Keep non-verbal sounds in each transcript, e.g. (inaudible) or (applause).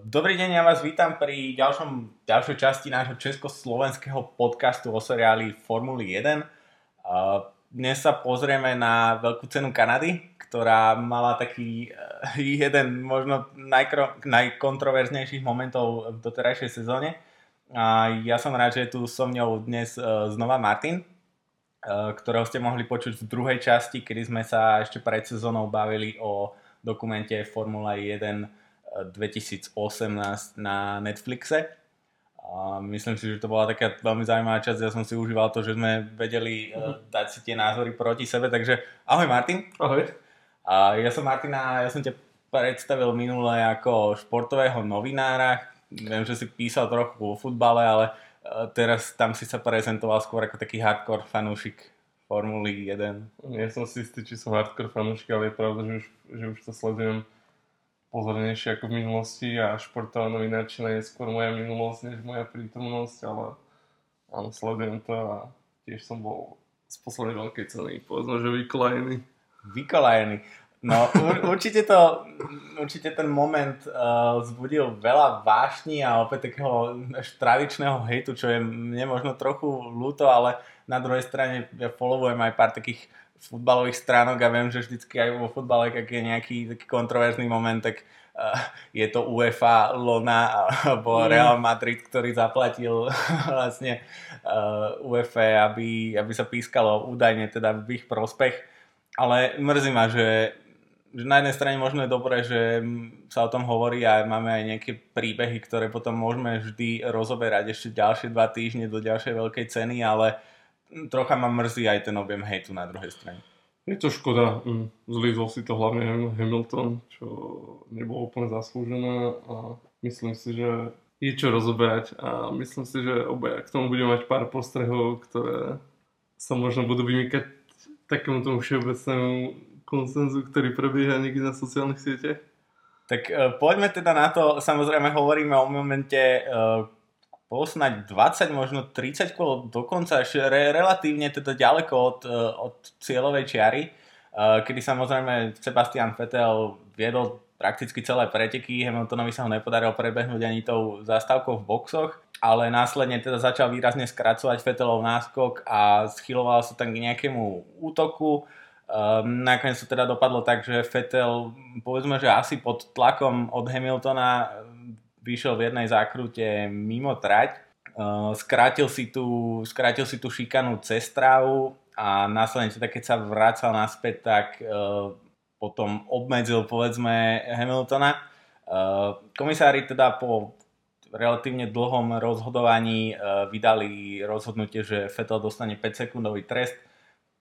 Dobrý deň, ja vás vítam pri ďalšom, ďalšej časti nášho československého podcastu o seriáli Formuly 1. Dnes sa pozrieme na veľkú cenu Kanady, ktorá mala taký eh, jeden možno najkro, najkontroverznejších momentov v doterajšej sezóne. A ja som rád, že tu so mňou dnes eh, znova Martin, eh, ktorého ste mohli počuť v druhej časti, kedy sme sa ešte pred sezónou bavili o dokumente Formula 1 2018 na Netflixe. A myslím si, že to bola taká veľmi zaujímavá časť. Ja som si užíval to, že sme vedeli uh, dať si tie názory proti sebe. Takže ahoj Martin. Ahoj. A ja som Martina, ja som ťa predstavil minule ako športového novinára. Viem, že si písal trochu o futbale, ale uh, teraz tam si sa prezentoval skôr ako taký hardcore fanúšik Formuly 1. Nie som si istý, či som hardcore fanúšik, ale je pravda, že už, že už to sledujem pozornejšie ako v minulosti a športová novinárčina je skôr moja minulosť než moja prítomnosť, ale áno, sledujem to a tiež som bol z poslednej veľkej ceny, povedzme, že vykolajený. Vykolajený. No určite to, určite ten moment uh, zbudil veľa vášni a opäť takého tradičného hejtu, čo je mne možno trochu ľúto, ale na druhej strane ja followujem aj pár takých futbalových stránok a viem, že vždycky aj vo futbale, ak je nejaký taký kontroverzný moment, tak uh, je to UEFA Lona alebo mm. Real Madrid, ktorý zaplatil (laughs) vlastne uh, UEFA, aby, aby sa pískalo údajne teda v ich prospech. Ale mrzí ma, že, že na jednej strane možno je dobré, že sa o tom hovorí a máme aj nejaké príbehy, ktoré potom môžeme vždy rozoberať ešte ďalšie dva týždne do ďalšej veľkej ceny, ale trocha ma mrzí aj ten objem hejtu na druhej strane. Je to škoda. Mm, zlízol si to hlavne Hamilton, čo nebolo úplne zaslúžené a myslím si, že je čo rozoberať a myslím si, že obaja k tomu budeme mať pár postrehov, ktoré sa možno budú vymýkať takému tomu všeobecnému konsenzu, ktorý prebieha niekde na sociálnych sieťach. Tak uh, poďme teda na to, samozrejme hovoríme o momente uh, bolo snať 20, možno 30 kolo dokonca, ešte re, relatívne teda ďaleko od, e, od cieľovej čiary, e, kedy samozrejme Sebastian Vettel viedol prakticky celé preteky, Hamiltonovi sa ho nepodarilo prebehnúť ani tou zastávkou v boxoch, ale následne teda začal výrazne skracovať Vettelov náskok a schyloval sa tam k nejakému útoku. Um, nakoniec to teda dopadlo tak, že Vettel povedzme, že asi pod tlakom od Hamiltona vyšiel v jednej zákrute mimo trať, uh, skrátil, si tú, skrátil si tú šikanu cez trávu a následne teda keď sa vracal naspäť, tak uh, potom obmedzil povedzme Hamiltona. Uh, komisári teda po relatívne dlhom rozhodovaní vydali rozhodnutie, že Vettel dostane 5 sekundový trest,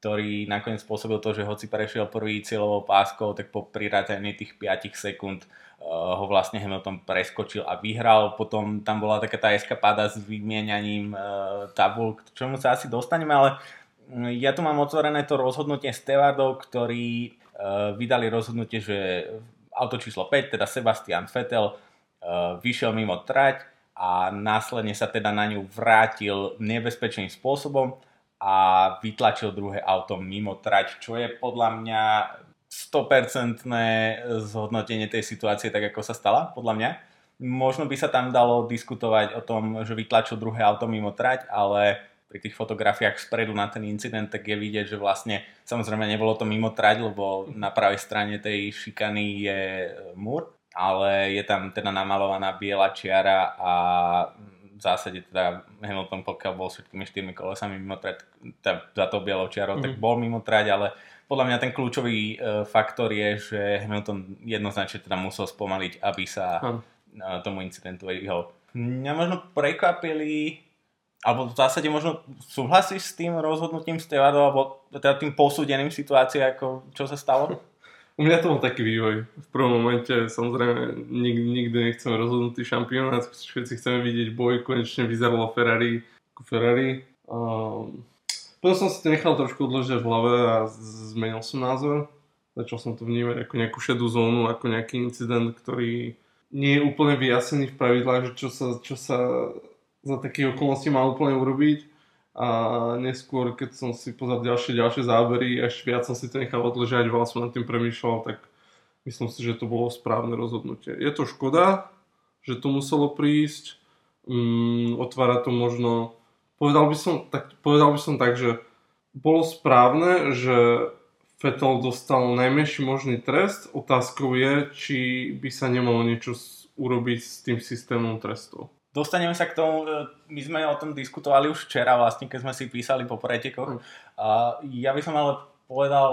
ktorý nakoniec spôsobil to, že hoci prešiel prvý cieľovou páskou, tak po prirátaní tých 5 sekúnd Eh, ho vlastne Hamilton preskočil a vyhral. Potom tam bola taká tá eskapáda s vymienianím uh, tabul, k čomu sa asi dostaneme, ale mm, ja tu mám otvorené to rozhodnutie Stevardov, ktorí uh, vydali rozhodnutie, že auto číslo 5, teda Sebastian Vettel, vyšiel mimo trať a následne sa teda na ňu vrátil nebezpečným spôsobom a vytlačil druhé auto mimo trať, čo je podľa mňa 100% zhodnotenie tej situácie tak, ako sa stala, podľa mňa. Možno by sa tam dalo diskutovať o tom, že vytlačil druhé auto mimo trať, ale pri tých fotografiách spredu na ten incident, tak je vidieť, že vlastne samozrejme nebolo to mimo trať, lebo na pravej strane tej šikany je múr, ale je tam teda namalovaná biela čiara a v zásade teda Hamilton, pokiaľ bol všetkými štyrmi kolesami mimo trať, teda za tou bielou čiarou, mm-hmm. tak mhm. bol mimo trať, ale podľa mňa ten kľúčový uh, faktor je, že Hamilton jednoznačne teda musel spomaliť, aby sa uh, tomu incidentu vyhol. Mňa možno prekvapili, alebo v zásade možno súhlasíš s tým rozhodnutím Stevadov, alebo teda tým posúdeným situácií, ako čo sa stalo? (laughs) U mňa to bol taký vývoj. V prvom momente samozrejme nik, nikdy nechceme rozhodnutý šampionát, všetci chceme vidieť boj, konečne vyzeralo Ferrari Ferrari. Um, potom som si to nechal trošku odložiť v hlave a zmenil som názor. Začal som to vnímať ako nejakú šedú zónu, ako nejaký incident, ktorý nie je úplne vyjasnený v pravidlách, že čo sa, čo sa za také okolnosti má úplne urobiť. A neskôr, keď som si pozal ďalšie, ďalšie zábery, ešte viac som si to nechal odležať, veľa som nad tým premýšľal, tak myslím si, že to bolo správne rozhodnutie. Je to škoda, že to muselo prísť. Um, otvára to možno, povedal by som tak, povedal by som tak, že bolo správne, že Vettel dostal najmenší možný trest. Otázkou je, či by sa nemalo niečo urobiť s tým systémom trestov. Dostaneme sa k tomu, e, my sme o tom diskutovali už včera vlastne, keď sme si písali po pretekoch. Mm. A ja by som ale povedal,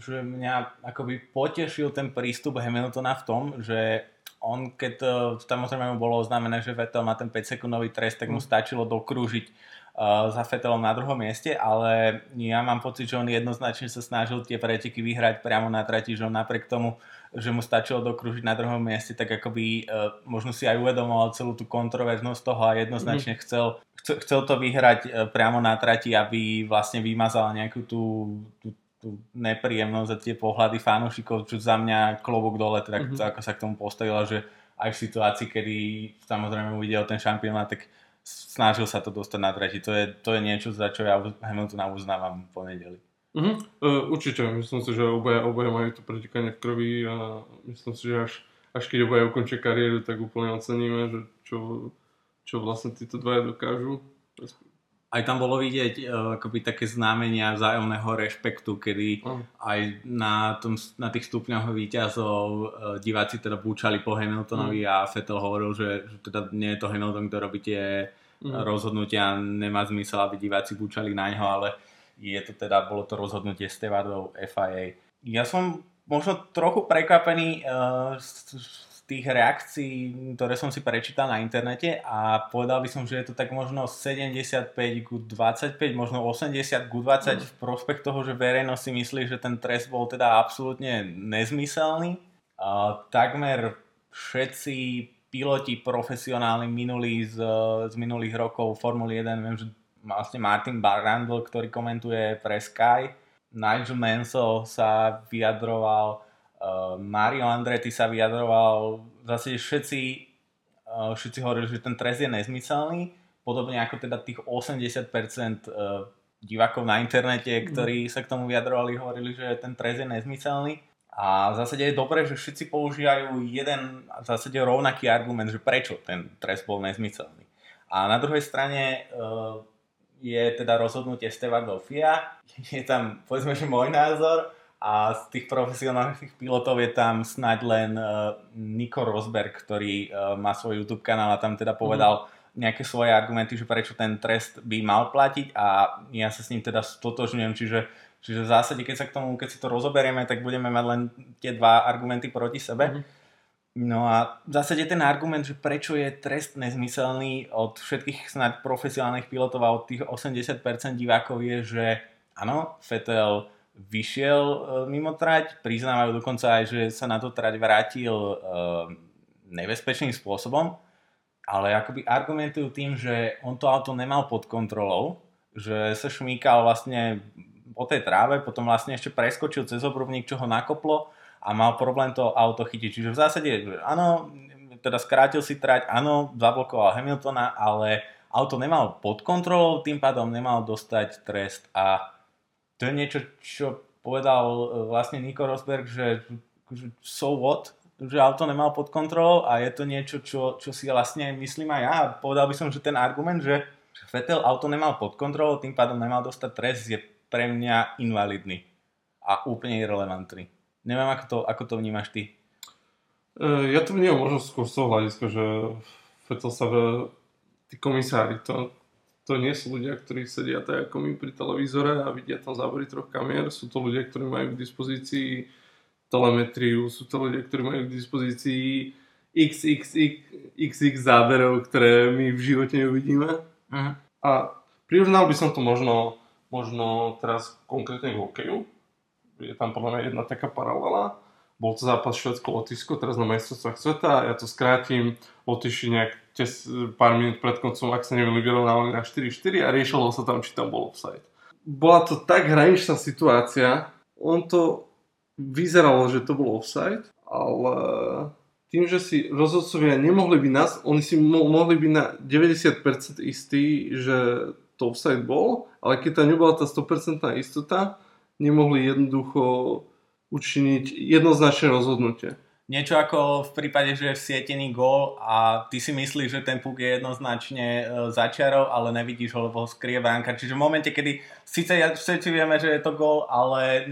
že mňa akoby potešil ten prístup Hamiltona v tom, že on keď tam samozrejme bolo oznámené, že Vettel má ten 5 sekundový trest, tak mu mm. stačilo dokružiť uh, za Vettelom na druhom mieste, ale ja mám pocit, že on jednoznačne sa snažil tie preteky vyhrať priamo na trati, že on napriek tomu že mu stačilo dokružiť na druhom mieste, tak akoby uh, možno si aj uvedomoval celú tú kontroverznosť toho a jednoznačne mm. chcel, chcel, to vyhrať priamo na trati, aby vlastne vymazal nejakú tú, tú, tú nepríjemnosť a tie pohľady fanúšikov, čo za mňa klobok dole, teda mm-hmm. ako sa k tomu postavila, že aj v situácii, kedy samozrejme uvidel ten šampionát, tak snažil sa to dostať na trati. To je, to je niečo, za čo ja Hamiltona uznávam po nedeli. Uh-huh. Uh, určite, myslím si, že obaja, obaja majú to pretekanie v krvi a myslím si, že až, až keď obaja ukončia kariéru, tak úplne oceníme, že čo, čo vlastne títo dvaja dokážu. Aj tam bolo vidieť uh, akoby také znamenia vzájomného rešpektu, kedy uh. aj na, tom, na tých stupňoch výťazov uh, diváci teda búčali po Hamiltonovi uh. a Vettel hovoril, že, že teda nie je to Hamilton, kto robí tie uh. rozhodnutia, nemá zmysel, aby diváci búčali na ňo, ale je to teda, bolo to rozhodnutie stevardov FIA. Ja som možno trochu prekvapený uh, z, z tých reakcií, ktoré som si prečítal na internete a povedal by som, že je to tak možno 75 ku 25, možno 80 ku 20 mm. v prospech toho, že verejnosť si myslí, že ten trest bol teda absolútne nezmyselný. Uh, takmer všetci piloti profesionálni minulí z, z minulých rokov Formuly 1, viem, že vlastne Martin Barrandl, ktorý komentuje pre Sky, Nigel Mansell sa vyjadroval, uh, Mario Andretti sa vyjadroval, zase všetci, uh, všetci hovorili, že ten trest je nezmyselný, podobne ako teda tých 80% uh, divákov na internete, mhm. ktorí sa k tomu vyjadrovali, hovorili, že ten trest je nezmyselný. A v zásade je dobré, že všetci používajú jeden v zásade rovnaký argument, že prečo ten trest bol nezmyselný. A na druhej strane je teda rozhodnutie Stevardov FIA. (laughs) Je tam, povedzme, že môj názor a z tých profesionálnych pilotov je tam snáď len uh, Nico Rosberg, ktorý uh, má svoj YouTube kanál a tam teda povedal mm. nejaké svoje argumenty, že prečo ten trest by mal platiť a ja sa s ním teda stotožňujem, čiže Čiže v zásade, keď sa k tomu, keď si to rozoberieme, tak budeme mať len tie dva argumenty proti sebe. Mm-hmm. No a v zásade ten argument, že prečo je trest nezmyselný od všetkých snad profesionálnych pilotov a od tých 80% divákov je, že áno, Fetel vyšiel e, mimo trať, priznávajú dokonca aj, že sa na to trať vrátil e, nebezpečným spôsobom, ale akoby argumentujú tým, že on to auto nemal pod kontrolou, že sa šmíkal vlastne po tej tráve, potom vlastne ešte preskočil cez obrubník, čo ho nakoplo a mal problém to auto chytiť. Čiže v zásade, áno, teda skrátil si trať, áno, zablokoval Hamiltona, ale auto nemal pod kontrolou, tým pádom nemal dostať trest a to je niečo, čo povedal e, vlastne Nico Rosberg, že, že so what, že auto nemal pod kontrolou a je to niečo, čo, čo si vlastne myslím aj ja. Povedal by som, že ten argument, že Vettel auto nemal pod kontrolou, tým pádom nemal dostať trest, je pre mňa invalidný a úplne irrelevantný. Neviem, ako to, ako to vnímaš ty. E, ja to vnímam možno skôr z toho hľadiska, že Fetel sa v... tí komisári, to, to nie sú ľudia, ktorí sedia tak ako my pri televízore a vidia tam zábery troch kamier. Sú to ľudia, ktorí majú k dispozícii telemetriu, sú to ľudia, ktorí majú k dispozícii xx záberov, ktoré my v živote neuvidíme. Uh-huh. A prirovnal by som to možno, možno teraz konkrétne k hokeju je tam podľa mňa jedna taká paralela. Bol to zápas Švedsko-Lotyšsko, teraz na majstrovstvách sveta. Ja to skrátim. Lotyši nejak tes, pár minút pred koncom, ak sa neviem, vyrovnávali na 4-4 a riešilo sa tam, či tam bol offside. Bola to tak hraničná situácia, on to vyzeralo, že to bol offside, ale tým, že si rozhodcovia nemohli byť nás, oni si mo- mohli byť na 90% istí, že to offside bol, ale keď tam nebola tá 100% istota, nemohli jednoducho učiniť jednoznačné rozhodnutie. niečo ako v prípade, že je vsietený gól a ty si myslíš, že ten puk je jednoznačne e, začiarov, ale nevidíš ho, lebo ho skrie bránka. Čiže v momente, kedy síce všetci vieme, že je to gól, ale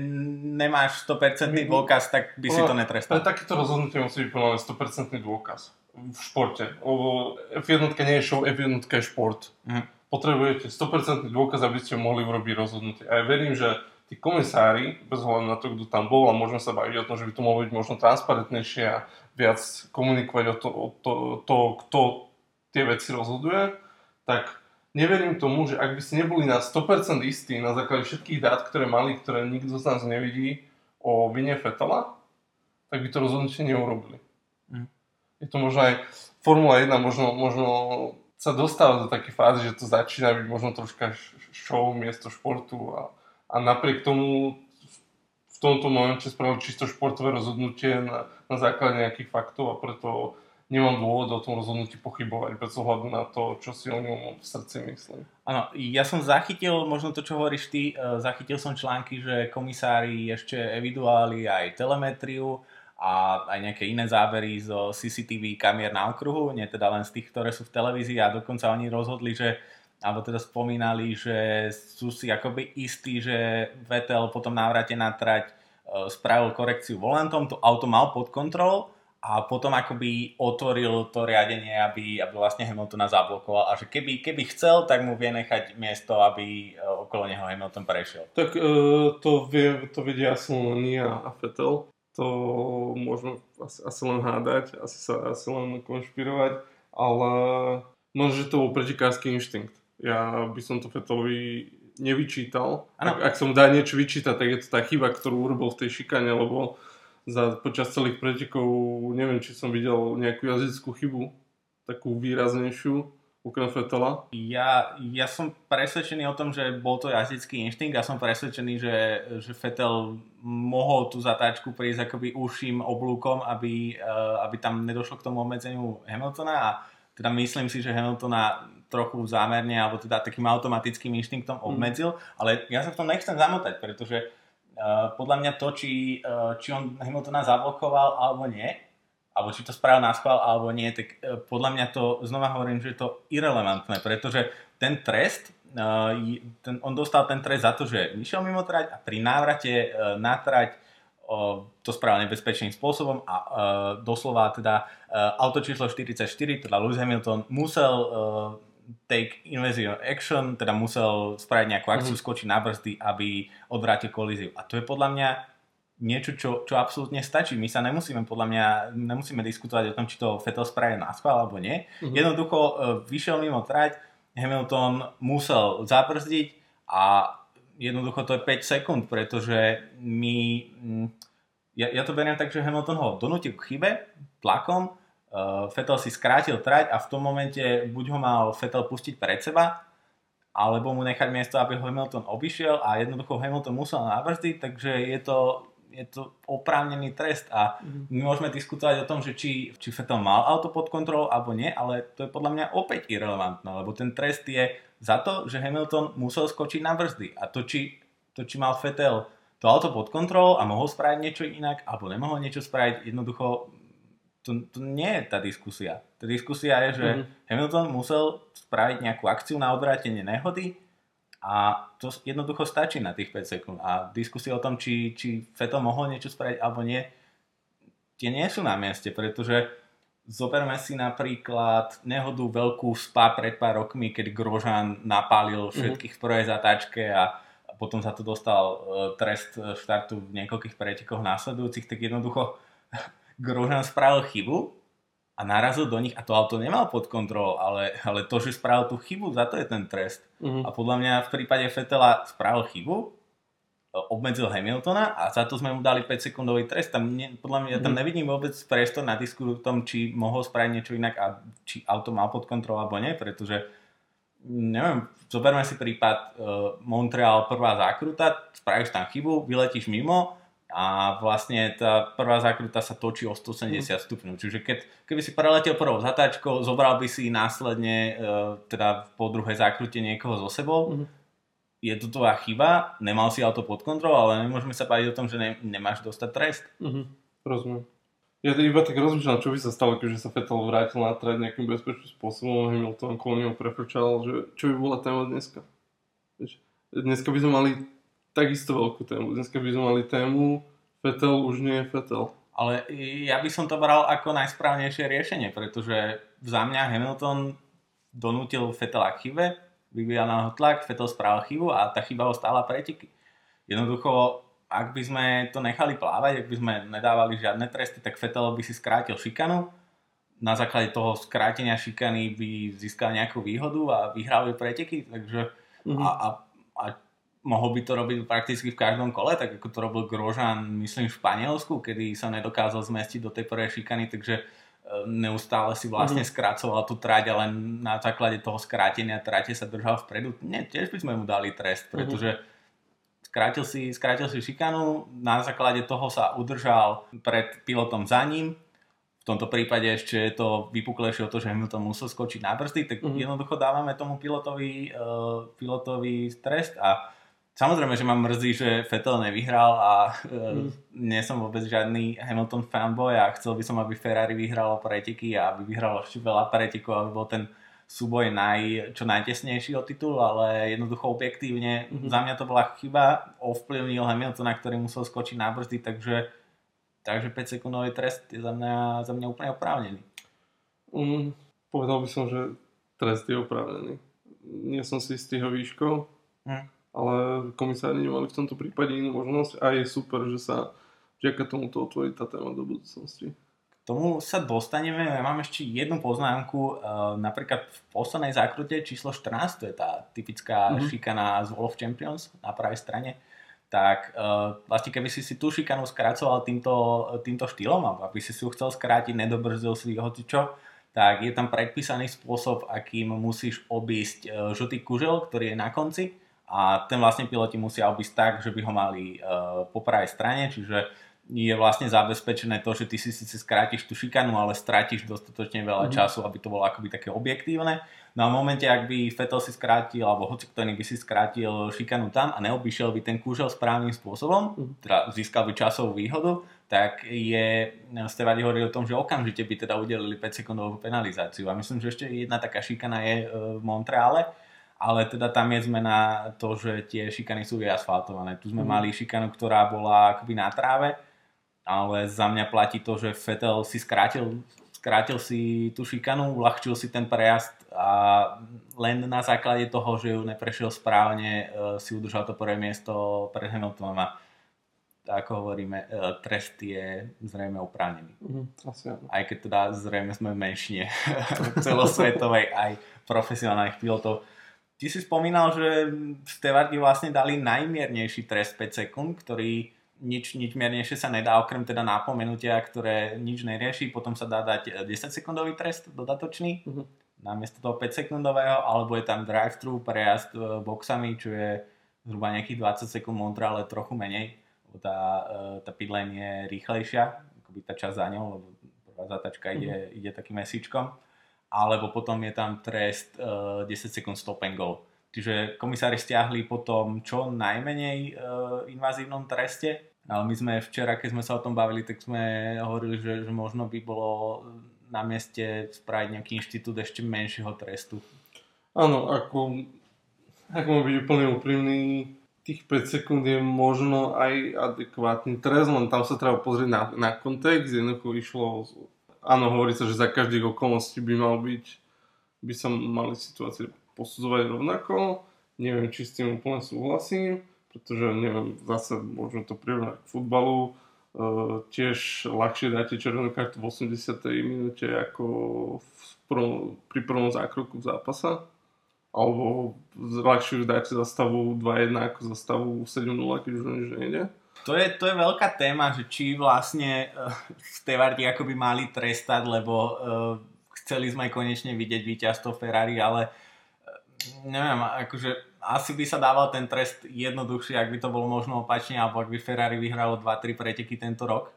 nemáš 100% dôkaz, tak by si to netrestal. Ale takéto rozhodnutie musí byť plné 100% dôkaz v športe. Lebo F1 nie je show, F1 je šport. Mhm. Potrebujete 100% dôkaz, aby ste mohli urobiť rozhodnutie. A ja verím, že tí komisári, bez hľadu na to, kto tam bol, a môžeme sa baviť o tom, že by to mohlo byť možno transparentnejšie a viac komunikovať o to, o to, to kto tie veci rozhoduje, tak neverím tomu, že ak by ste neboli na 100% istí na základe všetkých dát, ktoré mali, ktoré nikto z nás nevidí o vine Fetela, tak by to rozhodnutie neurobili. Mm. Je to možno aj Formula 1 možno, možno sa dostáva do také fázy, že to začína byť možno troška show miesto športu a, a napriek tomu v tomto momente spravil čisto športové rozhodnutie na, na základe nejakých faktov a preto nemám dôvod o tom rozhodnutí pochybovať bez ohľadu na to, čo si o ňom v srdci myslím. Áno, ja som zachytil, možno to, čo hovoríš ty, e, zachytil som články, že komisári ešte eviduálili aj telemetriu a aj nejaké iné zábery zo CCTV kamier na okruhu, nie teda len z tých, ktoré sú v televízii a dokonca oni rozhodli, že alebo teda spomínali, že sú si akoby istí, že Vettel potom návrate na trať e, spravil korekciu volantom, to auto mal pod kontrolou a potom akoby otvoril to riadenie, aby, aby vlastne Hamiltona zablokoval a že keby, keby chcel, tak mu vie nechať miesto, aby e, okolo neho Hamilton prešiel. Tak e, to, vie, to vedia asi len Nia a Vettel. To môžeme asi, asi len hádať, asi sa asi len konšpirovať, ale možno, že to bol pretikársky inštinkt ja by som to Fettelovi nevyčítal. Ak, ak som dá niečo vyčítať, tak je to tá chyba, ktorú urobil v tej šikane, lebo za, počas celých pretekov neviem, či som videl nejakú jazdickú chybu, takú výraznejšiu, okrem Fetela. Ja, ja som presvedčený o tom, že bol to jazdický inštinkt a som presvedčený, že, že Fetel mohol tú zatáčku prísť akoby uším oblúkom, aby, eh, aby tam nedošlo k tomu obmedzeniu Hamiltona a teda myslím si, že Hamiltona trochu zámerne alebo teda takým automatickým inštinktom mm. obmedzil, mm. ale ja sa v tom nechcem zamotať, pretože uh, podľa mňa to, či, uh, či on Hamiltona zablokoval alebo nie, alebo či to spravil na schvál alebo nie, tak uh, podľa mňa to, znova hovorím, že je to irrelevantné, pretože ten trest, uh, ten, on dostal ten trest za to, že vyšiel mimo trať a pri návrate uh, na trať to spravil nebezpečným spôsobom a uh, doslova teda uh, auto číslo 44, teda Lewis Hamilton musel take invasive action, teda musel spraviť nejakú akciu, mm-hmm. skočiť na brzdy, aby odvrátil kolíziu. A to je podľa mňa niečo, čo, čo absolútne stačí. My sa nemusíme, podľa mňa, nemusíme diskutovať o tom, či to Vettel spravil na schvál alebo nie. Mm-hmm. Jednoducho uh, vyšiel mimo trať, Hamilton musel zabrzdiť a jednoducho to je 5 sekúnd, pretože my... Mm, ja, ja to beriem tak, že Hamilton ho donútil k chybe, tlakom, uh, Vettel si skrátil trať a v tom momente buď ho mal Vettel pustiť pred seba, alebo mu nechať miesto, aby ho Hamilton obišiel a jednoducho Hamilton musel nabrzdiť, takže je to, je to oprávnený trest a mhm. my môžeme diskutovať o tom, že či, či Vettel mal auto pod kontrolou alebo nie, ale to je podľa mňa opäť irrelevantné, lebo ten trest je za to, že Hamilton musel skočiť na brzdy a to, či, to, či mal Vettel to auto pod kontrolou a mohol spraviť niečo inak, alebo nemohol niečo spraviť, jednoducho to, to nie je tá diskusia. Tá diskusia je, že mm-hmm. Hamilton musel spraviť nejakú akciu na odvrátenie nehody a to jednoducho stačí na tých 5 sekúnd. A diskusie o tom, či, či Vettel mohol niečo spraviť alebo nie, tie nie sú na mieste, pretože zoberme si napríklad nehodu veľkú spa pred pár rokmi, keď Grožan napálil mhm. všetkých mm-hmm. v prvej zatáčke a potom za to dostal e, trest štartu v niekoľkých pretekoch následujúcich, tak jednoducho Grožan spravil chybu a narazil do nich a to auto nemal pod kontrolou, ale, ale to, že spravil tú chybu, za to je ten trest. Mm-hmm. A podľa mňa v prípade Fetela spravil chybu, e, obmedzil Hamiltona a za to sme mu dali 5 sekundový trest. Tam ne, podľa mňa mm-hmm. tam mhm. nevidím vôbec priestor na diskusiu o tom, či mohol spraviť niečo inak a či auto mal pod kontrolou alebo nie, pretože neviem, zoberme si prípad uh, Montreal prvá zákruta, spravíš tam chybu, vyletíš mimo, a vlastne tá prvá zákruta sa točí o 170 mm. stupňov. Čiže keď, keby si preletel prvou zatáčkou, zobral by si následne e, teda po druhej zákrute niekoho so sebou, mm. je to tvoja chyba, nemal si auto pod kontrolou, ale nemôžeme sa baviť o tom, že ne, nemáš dostať trest. Mm-hmm. Rozumiem. Ja iba tak rozmýšľam, čo by sa stalo, keďže sa Vettel vrátil na trať nejakým bezpečným spôsobom, Hamilton okolo neho prefrčal, že čo by bola téma dneska. Dneska by sme mali takisto veľkú tému. Dneska by sme mali tému Vettel už nie je Vettel. Ale ja by som to bral ako najsprávnejšie riešenie, pretože za mňa Hamilton donútil Vettela k chybe, vyvíjal na ho tlak, Vettel spravil chybu a tá chyba ho stála preteky. Jednoducho ak by sme to nechali plávať, ak by sme nedávali žiadne tresty, tak Vettel by si skrátil šikanu. Na základe toho skrátenia šikany by získal nejakú výhodu a vyhral by preteky. Takže mm-hmm. a, a, a mohol by to robiť prakticky v každom kole, tak ako to robil Grožan, myslím, v Španielsku, kedy sa nedokázal zmestiť do tej prvej šikany, takže e, neustále si vlastne mm-hmm. skracoval tú trať, ale na základe toho skrátenia trate sa držal vpredu. Nie, tiež by sme mu dali trest, mhm. pretože skrátil si, skrátil si šikanu, na základe toho sa udržal pred pilotom za ním, v tomto prípade ešte je to vypuklejšie o to, že Hamilton musel skočiť na brzdy, tak mm-hmm. jednoducho dávame tomu pilotovi, uh, pilotovi trest a samozrejme, že ma mrzí, že Vettel nevyhral a uh, mm. nie som vôbec žiadny Hamilton fanboy a chcel by som, aby Ferrari vyhralo preteky a aby vyhralo ešte veľa pretekov, aby bol ten súboj naj, čo najtesnejší o titul, ale jednoducho objektívne mm-hmm. za mňa to bola chyba, ovplyvnil Hamiltona, ktorý musel skočiť na brzdy, takže, takže 5 sekundový trest je za mňa, za mňa úplne oprávnený. Mm, povedal by som, že trest je oprávnený. Nie som si istý jeho výškou, mm. Ale komisári nemali v tomto prípade inú možnosť a je super, že sa vďaka tomuto otvorí tá téma do budúcnosti tomu sa dostaneme. Ja mám ešte jednu poznámku. Uh, napríklad v poslednej zákrute číslo 14, to je tá typická mm-hmm. šikana z Wall of Champions na pravej strane, tak uh, vlastne keby si si tú šikanu skracoval týmto, týmto štýlom, aby si si ju chcel skrátiť, nedobrzdil si hocičo, tak je tam predpísaný spôsob, akým musíš obísť uh, žltý kužel, ktorý je na konci a ten vlastne piloti musia obísť tak, že by ho mali uh, po pravej strane, čiže je vlastne zabezpečené to, že ty si síce skrátiš tú šikanu, ale strátiš dostatočne veľa mm-hmm. času, aby to bolo akoby také objektívne. No a v momente, ak by Fetel si skrátil, alebo hoci kto by si skrátil šikanu tam a neobyšiel by ten kúžel správnym spôsobom, mm-hmm. teda získal by časovú výhodu, tak je, Stevadi hovorí o tom, že okamžite by teda udelili 5 sekundovú penalizáciu. A myslím, že ešte jedna taká šikana je e, v Montreale, ale teda tam je zmena to, že tie šikany sú vyasfaltované. Tu sme mm. mali šikanu, ktorá bola akoby na tráve, ale za mňa platí to, že Vettel si skrátil, skrátil si tú šikanu, uľahčil si ten prejazd a len na základe toho, že ju neprešiel správne, e, si udržal to prvé miesto pred Hamiltonom a ako hovoríme, e, trest je zrejme oprávnený. Mm, asi Aj keď teda zrejme sme v menšine (laughs) celosvetovej aj profesionálnych pilotov. Ty si spomínal, že Stevardi vlastne dali najmiernejší trest 5 sekúnd, ktorý nič, nič miernejšie sa nedá, okrem teda napomenutia, ktoré nič nerieši, potom sa dá dať 10 eh, sekundový trest dodatočný, uh-huh. namiesto toho 5 sekundového, alebo je tam drive-thru, prejazd eh, boxami, čo je zhruba nejakých 20 sekúnd montra, ale trochu menej, lebo tá, eh, tá pitlane je rýchlejšia, akoby tá časť za ňou, lebo prvá zatačka uh-huh. ide, ide takým mesičkom, alebo potom je tam trest 10 sekúnd stop and go. Čiže komisári stiahli potom čo najmenej invazívnom treste, ale my sme včera, keď sme sa o tom bavili, tak sme hovorili, že, že možno by bolo na mieste spraviť nejaký inštitút ešte menšieho trestu. Áno, ako, ak mám byť úplne úprimný, tých 5 sekúnd je možno aj adekvátny trest, len tam sa treba pozrieť na, na kontext, jednoducho išlo, áno, hovorí sa, že za každých okolností by mal byť, by sa mali situácie posudzovať rovnako, neviem, či s tým úplne súhlasím, pretože neviem, zase môžeme to prirovnať k futbalu, uh, tiež ľahšie dáte červenú kartu v 80. minúte ako v prvom, pri prvom zákroku v zápase, alebo ľahšie už dáte za stavu 2-1 ako za stavu 7-0, keď už nič nejde. To je, to je veľká téma, že či vlastne uh, Stevardi akoby mali trestať, lebo uh, chceli sme konečne vidieť víťazstvo Ferrari, ale uh, neviem, akože asi by sa dával ten trest jednoduchšie, ak by to bolo možno opačne, alebo ak by Ferrari vyhralo 2-3 preteky tento rok.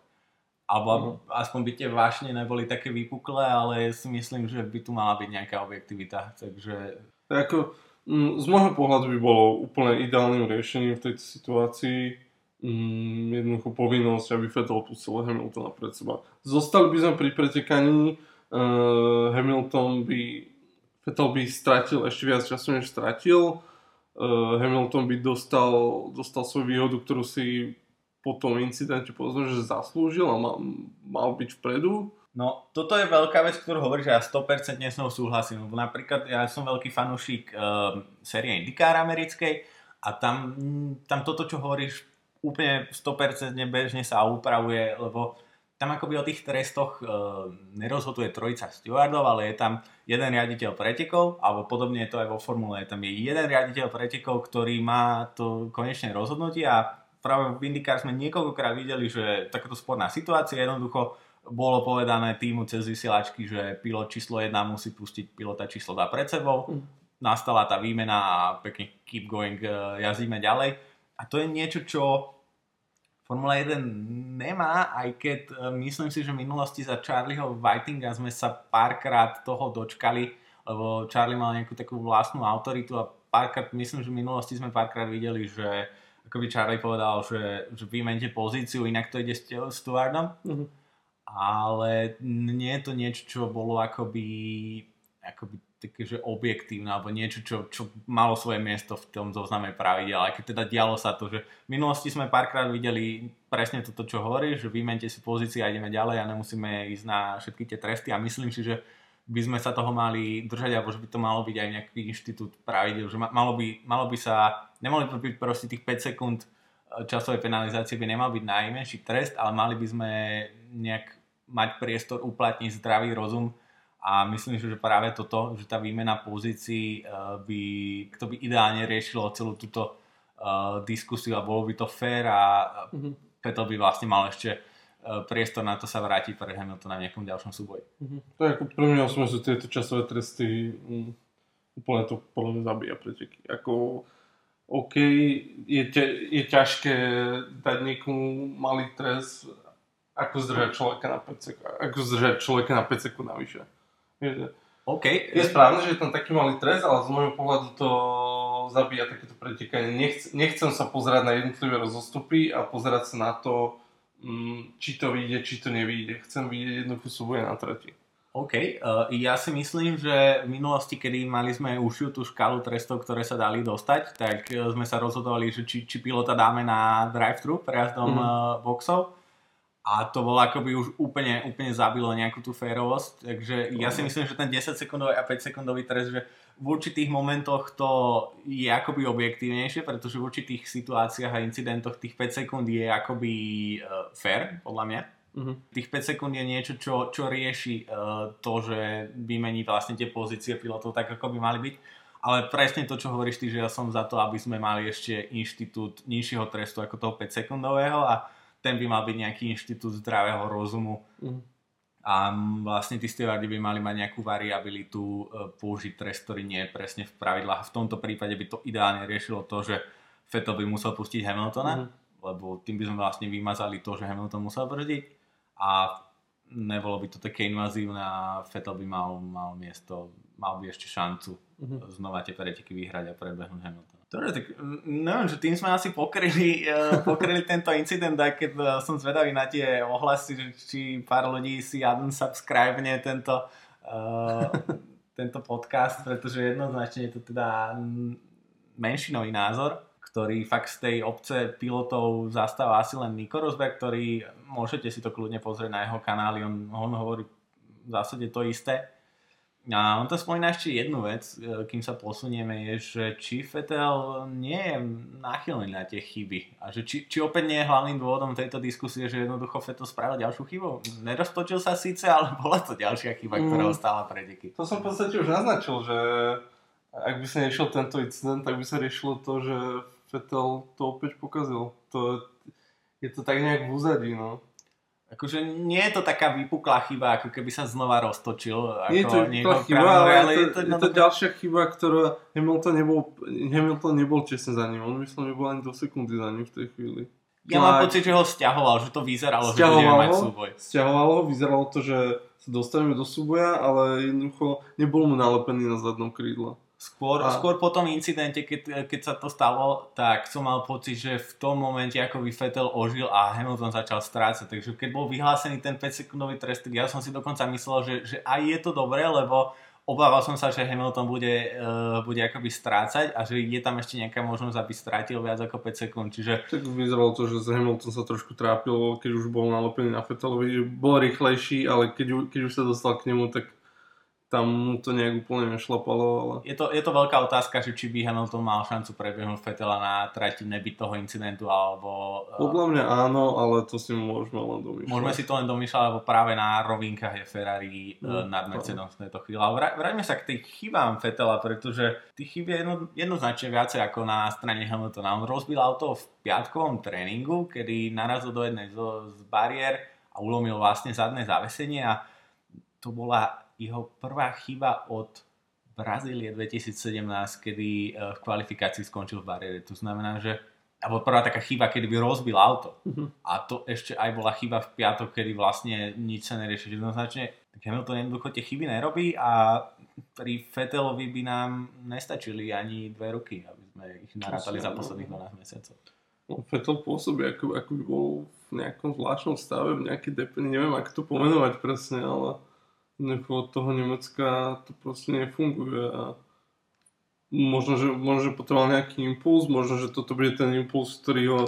Alebo mm. aspoň by tie vášne neboli také vypuklé, ale si myslím, že by tu mala byť nejaká objektivita. Takže... Ako, mm, z môjho pohľadu by bolo úplne ideálnym riešením v tejto situácii mm, jednoducho povinnosť, aby Vettel pustil Hamiltona pred seba. Zostali by sme pri pretekaní, uh, Hamilton by Vettel by stratil ešte viac času, než stratil. Uh, Hamilton by dostal, dostal svoju výhodu, ktorú si po tom incidente povedzme, že zaslúžil a mal, mal byť vpredu. No, toto je veľká vec, ktorú hovorí, že ja 100% s ňou súhlasím. Lebo napríklad ja som veľký fanúšik uh, série IndyCar americkej a tam, tam toto, čo hovoríš, úplne 100% bežne sa upravuje, lebo tam akoby o tých trestoch e, nerozhoduje trojica stewardov, ale je tam jeden riaditeľ pretekov, alebo podobne je to aj vo formule, je tam je jeden riaditeľ pretekov, ktorý má to konečné rozhodnutie a práve v IndyCar sme niekoľkokrát videli, že takáto sporná situácia jednoducho bolo povedané týmu cez vysielačky, že pilot číslo 1 musí pustiť pilota číslo 2 pred sebou. Mm. Nastala tá výmena a pekne keep going, e, jazdíme ďalej. A to je niečo, čo Formula 1 nemá, aj keď e, myslím si, že v minulosti za Charlieho Whitinga sme sa párkrát toho dočkali, lebo Charlie mal nejakú takú vlastnú autoritu a párkrát, myslím, že v minulosti sme párkrát videli, že ako by Charlie povedal, že, že vymente pozíciu, inak to ide s Stewardom. Mm-hmm. Ale nie je to niečo, čo bolo akoby, akoby také, že objektívne alebo niečo, čo, čo malo svoje miesto v tom zozname pravidel. Aj keď teda dialo sa to, že v minulosti sme párkrát videli presne toto, čo hovorí, že vymente si pozície a ideme ďalej a nemusíme ísť na všetky tie tresty a myslím si, že by sme sa toho mali držať, alebo že by to malo byť aj nejaký inštitút pravidel, že malo by, malo by sa, nemali by byť proste tých 5 sekúnd e, časovej penalizácie by nemal byť najmenší trest, ale mali by sme nejak mať priestor uplatniť zdravý rozum a myslím, že práve toto, že tá výmena pozícií eh, by, to by ideálne riešilo celú túto uh, diskusiu a bolo by to fér a mm-hmm. preto by vlastne mal ešte uh, priestor na to sa vrátiť pred Hamilton na nejakom ďalšom súboji. Mm-hmm. To je ako pre mňa osobne sú tieto časové tresty um, úplne to podľa mňa zabíja preteky. Ako OK, je, te, je ťažké dať niekomu malý trest, ako zdržať človeka na 5 sekúnd, ako zdržať človeka na 5 sekúnd navyše. Okay. Je správne, že je tam taký malý trest, ale z môjho pohľadu to zabíja takéto pretekanie. Nechc, nechcem sa pozerať na jednotlivé rozostupy a pozerať sa na to, mm, či to vyjde, či to nevyjde. Chcem vidieť jednoduchú súboje na trati. OK, uh, ja si myslím, že v minulosti, kedy mali sme ušiu tú škálu trestov, ktoré sa dali dostať, tak uh, sme sa rozhodovali, že či, či pilota dáme na drive-thru prejazdom mm. uh, boxov a to bolo akoby už úplne, úplne zabilo nejakú tú férovosť, takže ja si myslím, že ten 10 sekundový a 5 sekundový trest, že v určitých momentoch to je akoby objektívnejšie, pretože v určitých situáciách a incidentoch tých 5 sekúnd je akoby uh, fair, podľa mňa. Uh-huh. Tých 5 sekúnd je niečo, čo, čo rieši uh, to, že vymení vlastne tie pozície pilotov tak, ako by mali byť. Ale presne to, čo hovoríš ty, že ja som za to, aby sme mali ešte inštitút nižšieho trestu ako toho 5 sekundového a ten by mal byť nejaký inštitút zdravého rozumu mm. a vlastne tí stevardi by mali mať nejakú variabilitu e, použiť trest, ktorý nie je presne v pravidlách. V tomto prípade by to ideálne riešilo to, že Feto by musel pustiť Hamiltona, mm. lebo tým by sme vlastne vymazali to, že Hamilton musel brzdiť a nebolo by to také invazívne a Feto by mal, mal miesto, mal by ešte šancu mm-hmm. znova tie preteky vyhrať a predbehnúť Hamilton. Dobre, tak neviem, že tým sme asi pokryli, uh, (laughs) pokryli tento incident, aj keď uh, som zvedavý na tie ohlasy, že či pár ľudí si unsubscribe tento, uh, (laughs) tento podcast, pretože jednoznačne je to teda menšinový názor, ktorý fakt z tej obce pilotov zastáva asi len Nico Rosberg, ktorý môžete si to kľudne pozrieť na jeho kanály, on, on hovorí v zásade to isté a on to spomína ešte jednu vec, e, kým sa posunieme, je, že či Fetel nie je náchylný na tie chyby. A že či, či opäť nie je hlavným dôvodom tejto diskusie, že jednoducho Fetel spravil ďalšiu chybu. Neroztočil sa síce, ale bola to ďalšia chyba, ktorá mm. ostala preteky. To som v podstate už naznačil, že ak by sa nešiel tento incident, tak by sa riešilo to, že Fetel to opäť pokazil. To, je to tak nejak v úzadí, no. Akože nie je to taká vypuklá chyba, ako keby sa znova roztočil. Ako nie je to vypuklá chyba, ale, ale je, to, je to ďalšia chyba, ktorá Hamilton nebol, Hamilton nebol čestne za ním. On myslím, nebol ani do sekundy za ním v tej chvíli. Ja mám pocit, že ho stiahoval, že to vyzeralo, že budeme mať súboj. Stiahoval ho, vyzeralo to, že sa dostaneme do súboja, ale jednoducho nebol mu nalepený na zadnom krídle. Skôr, a... skôr po tom incidente, keď, keď sa to stalo, tak som mal pocit, že v tom momente ako by Vettel ožil a Hamilton začal strácať. Takže keď bol vyhlásený ten 5-sekundový trest, ja som si dokonca myslel, že, že aj je to dobré, lebo obával som sa, že Hamilton bude, uh, bude akoby strácať a že je tam ešte nejaká možnosť, aby strátil viac ako 5 sekúnd. Čiže... Tak vyzeralo to, že Hamilton sa trošku trápil, keď už bol nalopený na Fettelovi. Bol rýchlejší, ale keď, keď už sa dostal k nemu, tak tam to nejak úplne nešlapalo. Ale... Je, to, je to veľká otázka, že či by Hamilton mal šancu prebehnúť Fetela na trati nebyť toho incidentu, alebo... Eh, Podľa mňa áno, ale to si môžeme len domýšľať. Môžeme si to len domýšľať, lebo práve na rovinkách je Ferrari mm, nad Mercedes v tejto chvíli. Ale vrajme sa k tých chybám Fetela, pretože tých chyb je jedno, jednoznačne viacej ako na strane Hamiltona. On rozbil auto v piatkovom tréningu, kedy narazil do jednej z, z bariér a ulomil vlastne zadné zavesenie a to bola jeho prvá chyba od Brazílie 2017, kedy eh, v kvalifikácii skončil v bariére. To znamená, že alebo prvá taká chyba, kedy by rozbil auto. Uh-huh. A to ešte aj bola chyba v piatok, kedy vlastne nič sa nerieši. Jednoznačne Hamilton jednoducho tie chyby nerobí a pri Fetelovi by nám nestačili ani dve ruky, aby sme ich narátali za posledných 12 mesiacov. No, Fetel pôsobí, ako, ako by bol v nejakom zvláštnom stave, v nejakej depre, neviem, ako to pomenovať presne, ale od toho Nemecka to proste nefunguje a možno, že, možno, že potreboval nejaký impuls, možno, že toto bude ten impuls, ktorý ho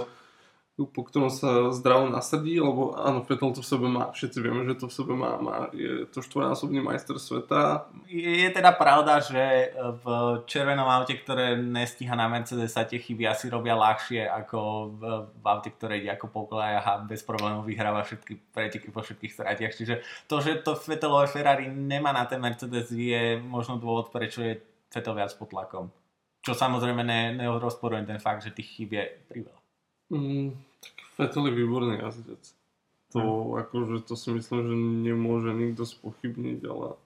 po ktorom sa zdravo nasadí, lebo áno, Vettel to v sebe má, všetci vieme, že to v sebe má, má je to štvornásobný majster sveta. Je, je teda pravda, že v červenom aute, ktoré nestíha na Mercedes sa tie chyby asi robia ľahšie ako v, v aute, ktoré ide ako pokola a bez problémov vyhráva všetky preteky po všetkých stratiach. Čiže to, že to Vettelové Ferrari nemá na ten Mercedes je možno dôvod, prečo je Vettel viac pod tlakom. Čo samozrejme ne, ten fakt, že tých chyb je priveľa. Mm, Vettel je výborný jazdec. To, hmm. akože, to si myslím, že nemôže nikto spochybniť, ale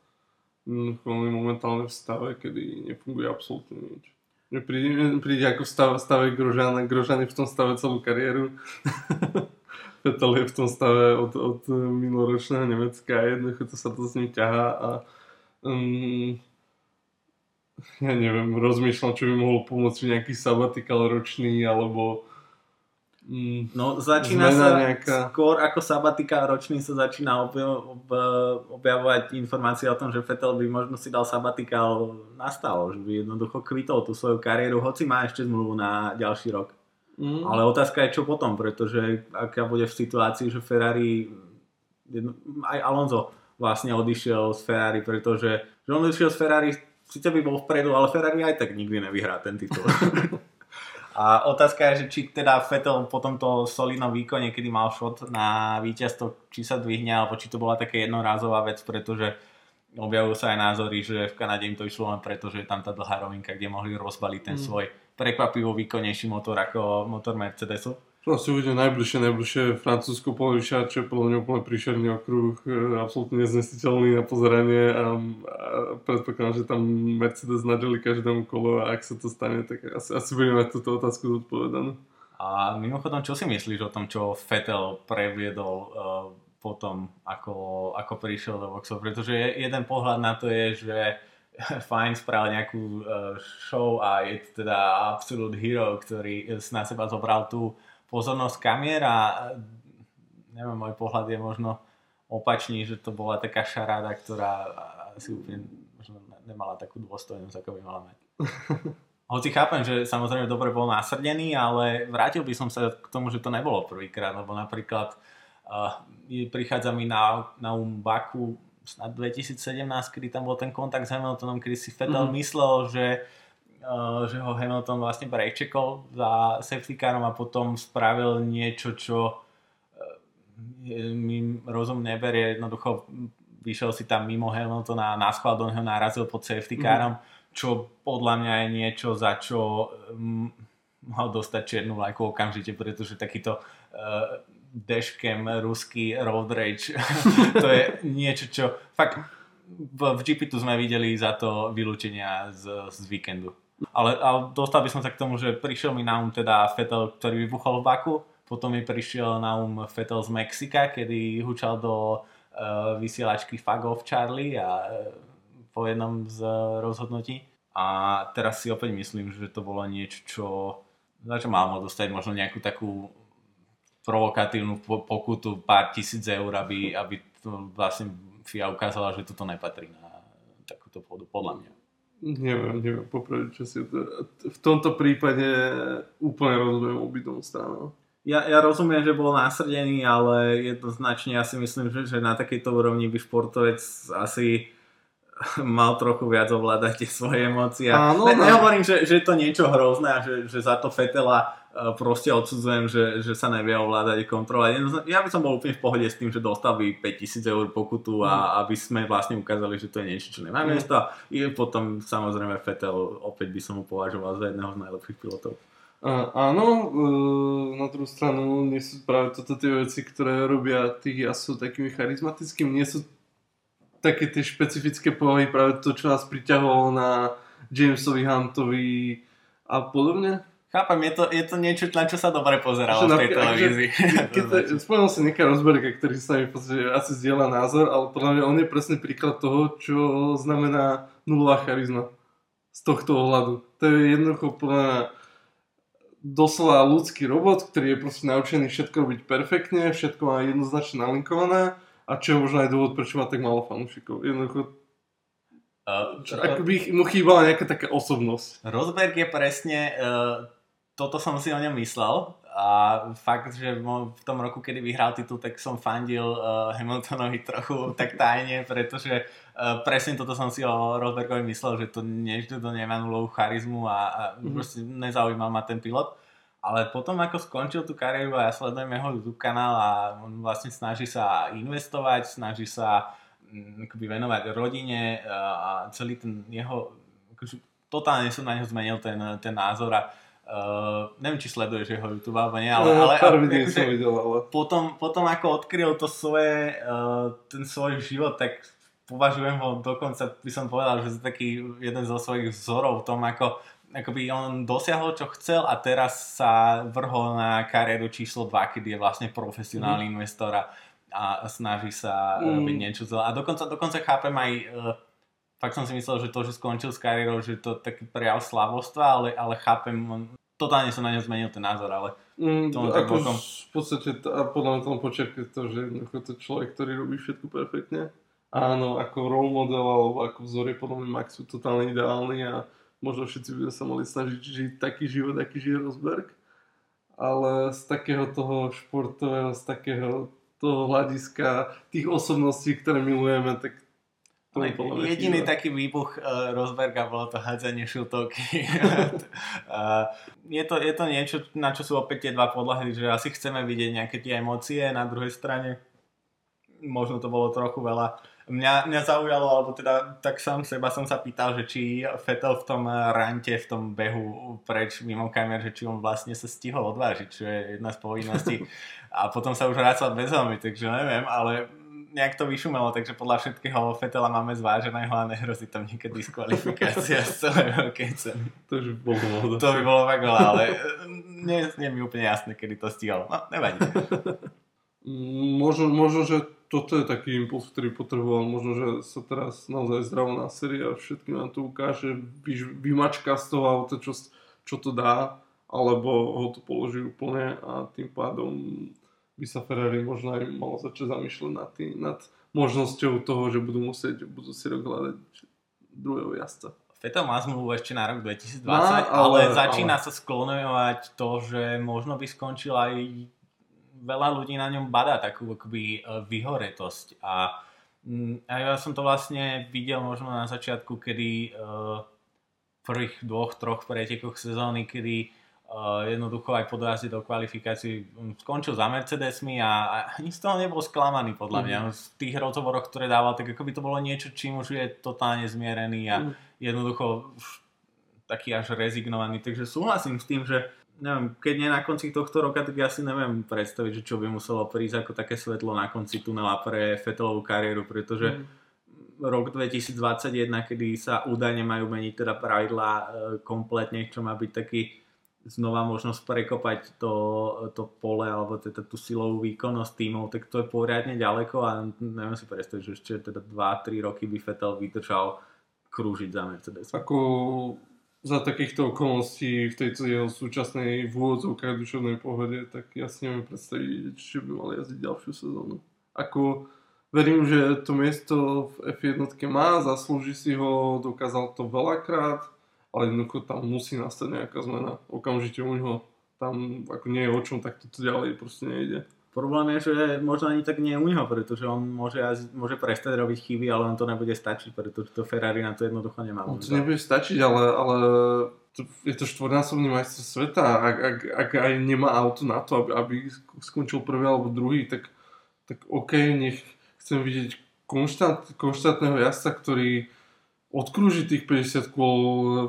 veľmi momentálne v stave, kedy nefunguje absolútne nič. Príde, príde ako v stave, stave Grožana, Grožan je v tom stave celú kariéru. (laughs) Vettel je v tom stave od, od minuloročného Nemecka a jednoducho to sa to s ním ťahá a um, ja neviem, rozmýšľam, čo by mohol pomôcť nejaký sabatikal ročný alebo no začína sa nejaká... skôr ako sabatika ročný sa začína ob, ob, objavovať informácie o tom, že Fetel by možno si dal sabatikál nastalo, že by jednoducho kvitol tú svoju kariéru, hoci má ešte zmluvu na ďalší rok. Mm. Ale otázka je čo potom, pretože aká bude v situácii, že Ferrari, jedno, aj Alonso vlastne odišiel z Ferrari, pretože že on odišiel z Ferrari, síce by bol vpredu, ale Ferrari aj tak nikdy nevyhrá ten titul. (laughs) A otázka je, že či teda Vettel po tomto solidnom výkone, kedy mal shot na víťazstvo, či sa dvihne, alebo či to bola taká jednorázová vec, pretože objavujú sa aj názory, že v Kanade im to išlo len preto, že je tam tá dlhá rovinka, kde mohli rozbaliť ten mm. svoj prekvapivo výkonnejší motor ako motor Mercedesu. Asi bude najbližšie, najbližšie Francúzsko polišia, čo je podľa mňa úplne príšerný okruh, e, absolútne neznesiteľný na pozeranie a, a predpokladám, že tam Mercedes nadeli každému kolo a ak sa to stane, tak asi, asi budeme mať túto otázku zodpovedanú. A mimochodom, čo si myslíš o tom, čo Vettel previedol uh, potom, ako, ako prišiel do boxov? Pretože jeden pohľad na to je, že (laughs) fajn spravil nejakú uh, show a je teda absolute hero, ktorý na seba zobral tú pozornosť kamier a neviem, môj pohľad je možno opačný, že to bola taká šaráda, ktorá asi úplne možno nemala takú dôstojnosť, ako by mala mať. (laughs) Hoci chápem, že samozrejme dobre bol násrdený, ale vrátil by som sa k tomu, že to nebolo prvýkrát, lebo napríklad uh, prichádza mi na, na um Baku snad 2017, kedy tam bol ten kontakt s Hamiltonom, kedy si Vettel mm-hmm. myslel, že Eh, že ho Hamilton vlastne breakcheckol za safety carom a potom spravil niečo, čo eh, mi rozum neberie, jednoducho vyšiel si tam mimo Hamiltona a na do neho narazil pod safety mhm. carom, mm. čo podľa mňa je niečo, za čo mm, mal dostať čiernu vlajku okamžite, pretože takýto uh, dashcam ruský road rage, (laughs) to je niečo, čo fakt v, v GP tu sme videli za to vylúčenia z, z víkendu. Ale, ale dostal by som sa k tomu, že prišiel mi na um teda Fetel, ktorý vybuchol v Baku, potom mi prišiel na um Fetel z Mexika, kedy hučal do uh, vysielačky off Charlie a uh, po jednom z rozhodnutí. A teraz si opäť myslím, že to bolo niečo, čo, za čo mal dostať možno nejakú takú provokatívnu pokutu pár tisíc eur, aby, aby to vlastne FIA ukázala, že toto nepatrí na takúto pôdu, podľa mňa. Neviem, neviem poprvé, čo si to... V tomto prípade úplne rozumiem obidom stranom. Ja, ja rozumiem, že bol násrdený, ale jednoznačne ja si myslím, že, že na takejto úrovni by športovec asi mal trochu viac ovládať tie svoje emócie. Áno, ne, nehovorím, že, že je to niečo hrozné a že, že za to Fetela proste odsudzujem, že, že sa nevie ovládať a kontrolovať. Ja by som bol úplne v pohode s tým, že dostal by 5000 eur pokutu a mm. aby sme vlastne ukázali, že to je niečo, čo nemá mm. miesto. A potom samozrejme Fetel opäť by som mu považoval za jedného z najlepších pilotov. A, áno, e, na druhú stranu nie sú práve toto tie veci, ktoré robia tých sú takými charizmatickými, nie sú také tie špecifické povahy, práve to, čo nás priťahovalo na Jamesovi Huntovi a podobne. Chápem, je to, je to niečo, na čo sa dobre pozeralo v tej televízii. (laughs) (laughs) Spomenul si nejaká rozberka, ktorý sa mi podstate asi zdieľa názor, ale podľa mňa on je presne príklad toho, čo znamená nulová charizma z tohto ohľadu. To je jednoducho podľa doslova ľudský robot, ktorý je proste naučený všetko robiť perfektne, všetko má jednoznačne nalinkované a čo je možno aj dôvod, prečo má tak málo fanúšikov. Jednoducho Uh, ako by mu chýbala nejaká taká osobnosť. Rosberg je presne, uh, toto som si o ňom myslel a fakt, že v tom roku, kedy vyhral titul, tak som fandil uh, Hamiltonovi trochu (laughs) tak tajne, pretože uh, presne toto som si o Rosbergovi myslel, že to niečo to nemá nulovú charizmu a, a mm-hmm. proste nezaujímal ma ten pilot. Ale potom ako skončil tú kariéru a ja sledujem jeho YouTube kanál a on vlastne snaží sa investovať, snaží sa mm, akoby venovať rodine a celý ten jeho, akože, totálne som na neho zmenil ten, ten názor a uh, neviem, či sleduješ jeho YouTube alebo nie, ale, no, ale, akože, som videl, ale... Potom, potom ako odkryl to svoje, uh, ten svoj život, tak považujem ho dokonca, by som povedal, že je taký jeden zo svojich vzorov v tom, ako akoby on dosiahol, čo chcel a teraz sa vrhol na kariéru číslo 2, kedy je vlastne profesionálny mm. investor a, a snaží sa mm. robiť niečo zle. A dokonca, dokonca chápem aj, uh, fakt som si myslel, že to, že skončil s kariérou, že to taký prejav slavostva, ale, ale chápem, totálne sa na ňo zmenil ten názor, ale mm, to tak ako v podstate, a podľa mňa to počerkuje to, že to človek, ktorý robí všetko perfektne. Áno, ako role model alebo ako vzor je podľa mňa Maxu totálne ideálny a možno všetci by sa mali snažiť žiť taký život, aký žije Rosberg, ale z takého toho športového, z takého toho hľadiska tých osobností, ktoré milujeme, tak Jediný chýba. taký výbuch uh, Rosberga bolo to hádzanie šiltovky. uh, (laughs) je, to, je to niečo, na čo sú opäť tie dva podlahy, že asi chceme vidieť nejaké tie emócie, na druhej strane možno to bolo trochu veľa Mňa, mňa zaujalo, alebo teda tak sám seba som sa pýtal, že či Fetel v tom rante, v tom behu preč mimo kamer, že či on vlastne sa stihol odvážiť, čo je jedna z povinností. (laughs) A potom sa už vrácal bez helmy, takže neviem, ale nejak to vyšumelo, takže podľa všetkého Fetela máme zváženého a nehrozí tam niekedy diskvalifikácia z veľkej ceny. To by bolo To by bolo fakt veľa, ale nie, nie je mi úplne jasné, kedy to stihol. No, nevadí. Možno, možno, že toto je taký impuls, ktorý potreboval. Možno, že sa teraz naozaj zdravo na série a všetkým nám to ukáže, vymačka z toho auta, čo, čo to dá, alebo ho to položí úplne a tým pádom by sa Ferrari možno aj malo začať zamýšľať nad, tým, nad možnosťou toho, že budú musieť budú si rok hľadať druhého jazdca. Fetel má zmluvu ešte na rok 2020, no, ale, ale začína ale... sa sklonovať to, že možno by skončil aj veľa ľudí na ňom badá takú akoby e, vyhoretosť a, mm, a ja som to vlastne videl možno na začiatku, kedy uh, prvých dvoch, troch pretekoch sezóny, kedy jednoducho aj po dojazde do kvalifikácií mm, skončil za Mercedesmi a, a ani z toho nebol sklamaný podľa mňa. Mm. V tých rozhovoroch, ktoré dával, tak ako by to bolo niečo, čím už je totálne zmierený a mm. jednoducho taký až rezignovaný. Takže súhlasím s tým, že neviem, keď nie na konci tohto roka, tak ja si neviem predstaviť, že čo by muselo prísť ako také svetlo na konci tunela pre Fetelovú kariéru, pretože mm. rok 2021, kedy sa údajne majú meniť teda pravidlá e, kompletne, čo má byť taký znova možnosť prekopať to, to pole alebo teda tú silovú výkonnosť tímov, tak to je poriadne ďaleko a neviem si predstaviť, že ešte teda 2-3 roky by Fetel vydržal krúžiť za Mercedes. Ako za takýchto okolností v tejto jeho súčasnej v úvodzovkách duševnej pohode, tak ja si neviem predstaviť, či by mal jazdiť ďalšiu sezónu. Ako verím, že to miesto v F1 má, zaslúži si ho, dokázal to veľakrát, ale jednoducho tam musí nastať nejaká zmena. Okamžite u neho tam ako nie je o čom, tak toto ďalej proste nejde. Problém je, že možno ani tak nie u neho, pretože on môže, môže prestať robiť chyby, ale on to nebude stačiť, pretože to Ferrari na to jednoducho nemá. On to nebude stačiť, ale, ale to, je to štvornásobný majster sveta. Ak, ak, ak aj nemá auto na to, aby, aby skončil prvý alebo druhý, tak, tak OK, nech chcem vidieť konštant, konštantného jazdca, ktorý odkrúži tých 50 kôl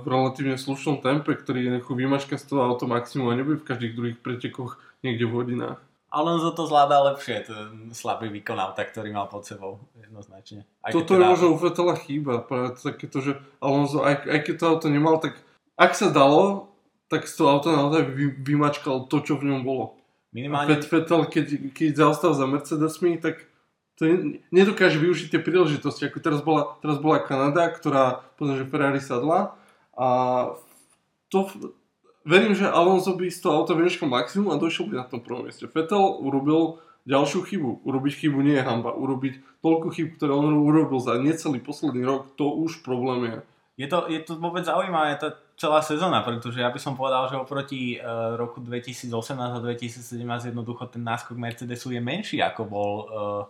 v relatívne slušnom tempe, ktorý nechu vymačka z toho auto maximum a nebude v každých druhých pretekoch niekde v hodinách. Alonso to zvládá lepšie, ten slabý výkon auta, ktorý mal pod sebou, jednoznačne. Aj Toto je teda... možno u Vettela chýba, práve takéto, že Alonso, aj, aj keď to auto nemal, tak ak sa dalo, tak z toho auta naozaj vy, vymačkal to, čo v ňom bolo. Minimálne... Vettel, keď, keď zaostal za Mercedesmi, tak to nedokáže využiť tie príležitosti. Ako teraz bola, teraz bola Kanada, ktorá, potom, že Ferrari sadla a to, verím, že Alonso by z toho auta vyneškal maximum a došiel by na tom prvom mieste. Vettel urobil ďalšiu chybu. Urobiť chybu nie je hamba. Urobiť toľko chyb, ktoré on urobil za necelý posledný rok, to už problém je. Je to, je to vôbec zaujímavé, tá celá sezóna, pretože ja by som povedal, že oproti uh, roku 2018 a 2017 jednoducho ten náskok Mercedesu je menší, ako bol, uh,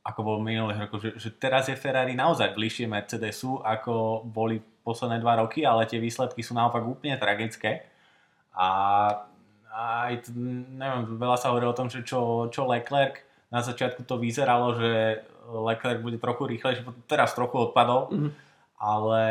ako bol minulých rokov. Že, že teraz je Ferrari naozaj bližšie Mercedesu, ako boli posledné dva roky, ale tie výsledky sú naopak úplne tragické. A aj, neviem, veľa sa hovorí o tom, že čo, čo Leclerc, na začiatku to vyzeralo, že Leclerc bude trochu rýchlejší, teraz trochu odpadol, mm-hmm. ale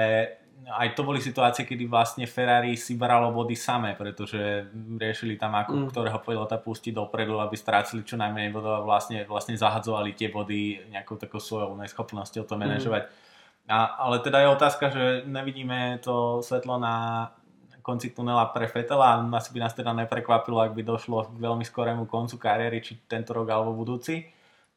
aj to boli situácie, kedy vlastne Ferrari si bralo body samé, pretože riešili tam, ako mm. ktorého pilota pustiť dopredu, aby strácili čo najmenej bodov a vlastne, vlastne zahadzovali tie body nejakou takou svojou neschopnosťou to manažovať. Mm. A, ale teda je otázka, že nevidíme to svetlo na konci tunela pre Fetela. Asi by nás teda neprekvapilo, ak by došlo k veľmi skorému koncu kariéry, či tento rok alebo budúci.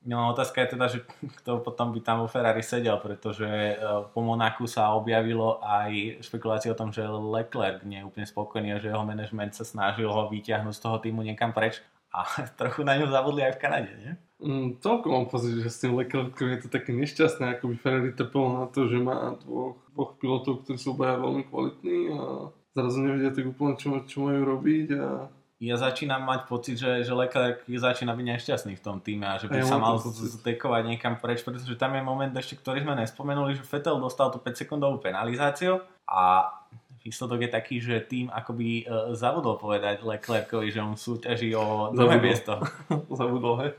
No otázka je teda, že (laughs) kto potom by tam vo Ferrari sedel, pretože e, po Monaku sa objavilo aj špekulácie o tom, že Leclerc nie je úplne spokojný a že jeho management sa snažil ho vyťahnuť z toho týmu niekam preč a (laughs) trochu na ňu zavodli aj v Kanade, nie? Mm, toľko mám pocit, že s tým Leclercom je to také nešťastné, ako by Ferrari trpelo na to, že má dvoch, dvoch pilotov, ktorí sú obaja veľmi kvalitní a zrazu nevedia tak úplne, čo, čo majú robiť a ja začínam mať pocit, že, že Leclerc začína byť nešťastný v tom týme a že by ja sa mal zdekovať niekam preč, pretože tam je moment ešte, ktorý sme nespomenuli, že Vettel dostal tú 5 sekundovú penalizáciu a výsledok je taký, že tým akoby uh, zabudol povedať Leclercovi, že on súťaží o druhé miesto. (laughs) zabudol, hej?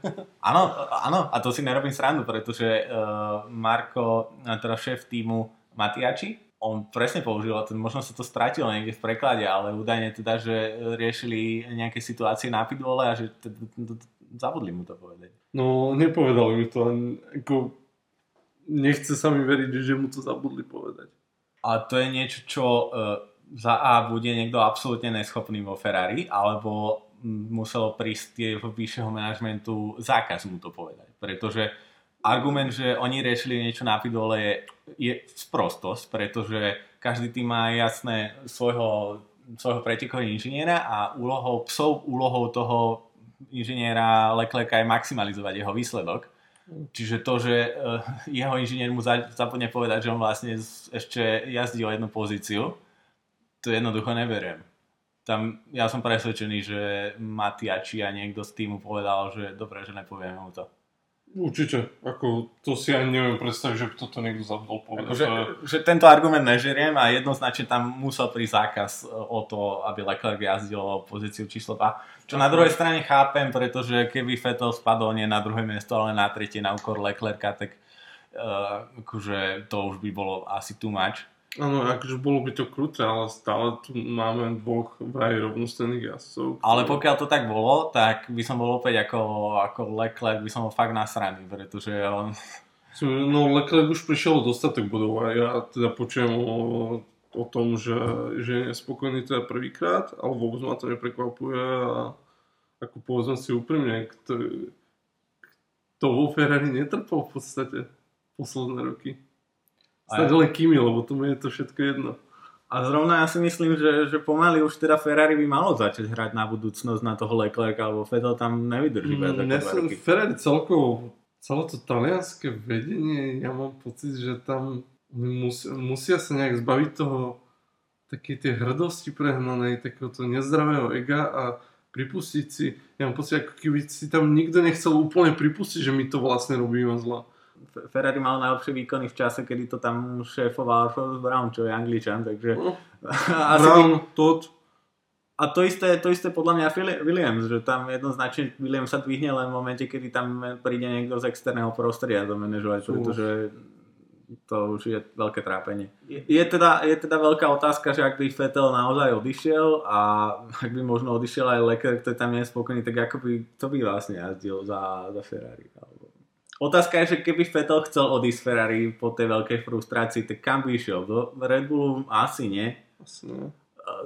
Áno, áno, a to si nerobím srandu, pretože uh, Marko, teda šéf týmu Matiači, on presne použil, ten, možno sa to stratilo niekde v preklade, ale údajne teda, že riešili nejaké situácie na pitbole a že teda, zabudli mu to povedať. No, nepovedali mi to, ako nechce sa mi veriť, že mu to zabudli povedať. A to je niečo, čo uh, za A bude niekto absolútne neschopný vo Ferrari, alebo muselo prísť tie vyššieho manažmentu zákaz mu to povedať. Pretože argument, že oni riešili niečo na pidole je, je sprostosť, pretože každý tým má jasné svojho, svojho pretekového inžiniera a úlohou psov, úlohou toho inžiniera Leclerca je maximalizovať jeho výsledok. Čiže to, že uh, jeho inžinier mu zapomne povedať, že on vlastne ešte jazdí o jednu pozíciu, to jednoducho neberiem. Tam ja som presvedčený, že Matiači a niekto z týmu povedal, že dobre, že nepovieme mu to. Určite, ako to si ani neviem predstaviť, že by toto niekto zabudol povedať. Ako, že, že tento argument nežeriem a jednoznačne tam musel prísť zákaz e, o to, aby Leclerc jazdil o pozíciu číslo 2. Čo na druhej strane chápem, pretože keby Vettel spadol nie na druhé miesto, ale na tretie na úkor Leclerca, tak uh, akože to už by bolo asi too much. Áno, akože bolo by to kruté, ale stále tu máme dvoch vraj rovnostenných jazdcov. Ale pokiaľ to tak bolo, tak by som bol opäť ako, ako Leclerc, by som bol fakt nasraný, pretože on... No Leclerc už prišiel dostatok bodov a ja teda počujem o, o tom, že, že je nespokojný teda prvýkrát, ale vôbec ma to neprekvapuje a ako povedzme si úprimne, kto, kto vo Ferrari netrpel v podstate posledné roky. Snad len Kimi, lebo tomu je to všetko jedno. A zrovna ja si myslím, že, že pomaly už teda Ferrari by malo začať hrať na budúcnosť na toho Leclerca, alebo Vettel tam nevydrží mm, ja som Ferrari celkovo, celé to talianské vedenie, ja mám pocit, že tam mus, musia sa nejak zbaviť toho také tie hrdosti prehnanej, takéhoto nezdravého ega a pripustiť si, ja mám pocit, ako keby si tam nikto nechcel úplne pripustiť, že my to vlastne robíme zle. Ferrari mal najlepšie výkony v čase, kedy to tam šéfoval Charles Brown, čo je angličan, takže... No, (laughs) asi Brown, by... Todd. A to isté, to isté podľa mňa Williams, že tam jednoznačne Williams sa dvihne len v momente, kedy tam príde niekto z externého prostredia do manažovať, pretože to už je veľké trápenie. Je, je, teda, je teda veľká otázka, že ak by Vettel naozaj odišiel a ak by možno odišiel aj Leclerc, ktorý tam nie je spokojný, tak ako by, to by vlastne jazdil za, za Ferrari. Otázka je, že keby Vettel chcel odísť z Ferrari po tej veľkej frustrácii, tak kam by išiel? Do Red Bullu asi nie. Asi nie.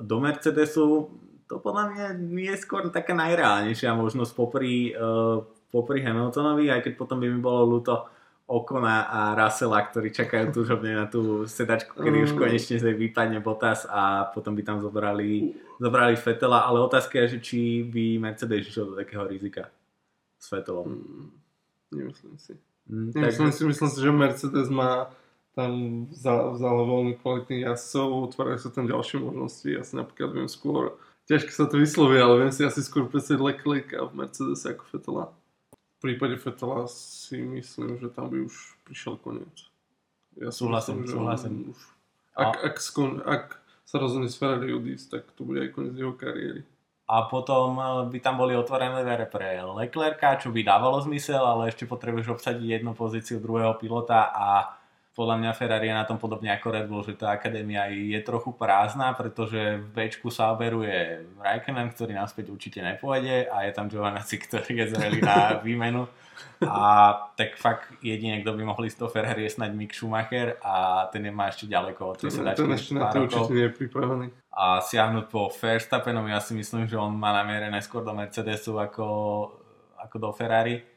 Do Mercedesu to podľa mňa je skôr taká najreálnejšia možnosť popri, uh, popri Hamiltonovi, aj keď potom by mi bolo ľúto Okona a Russella, ktorí čakajú (laughs) túžobne na tú sedačku, kedy už mm. konečne sa vypadne Bottas a potom by tam zobrali, zobrali Fetela, ale otázka je, že či by Mercedes išiel do takého rizika s Fetelom. Nemyslím si. Mm, Nemyslím si, myslím si, že Mercedes má tam vzal veľmi kvalitných jazdcov, otvárajú sa tam ďalšie možnosti. Ja si napríklad viem skôr, ťažko sa to vyslovie, ale viem si asi skôr predstaviť Leclerca v Mercedes ako Fetela. V prípade Fetela si myslím, že tam by už prišiel koniec. Ja súhlasím, myslím, súhlasím. Už, ak, ak, skon, ak sa rozhodne z Ferrari odísť, tak to bude aj koniec jeho kariéry a potom eh, by tam boli otvorené dvere pre Leclerca, čo by dávalo zmysel, ale ešte potrebuješ obsadiť jednu pozíciu druhého pilota a podľa mňa Ferrari je na tom podobne ako Red Bull, že tá akadémia je trochu prázdna, pretože v Bčku sa oberuje Raikkonen, ktorý naspäť určite nepôjde a je tam Giovanazzi, ktorý je zrelý na (laughs) výmenu. A tak fakt jedine, kto by mohol ísť do Ferrari je snáď Mick Schumacher a ten je má ešte ďaleko od tej sedačky. Ten ešte na to určite nie je pripravený. A siahnuť po Verstappenovi, ja si myslím, že on má namierené skôr do Mercedesu ako, ako do Ferrari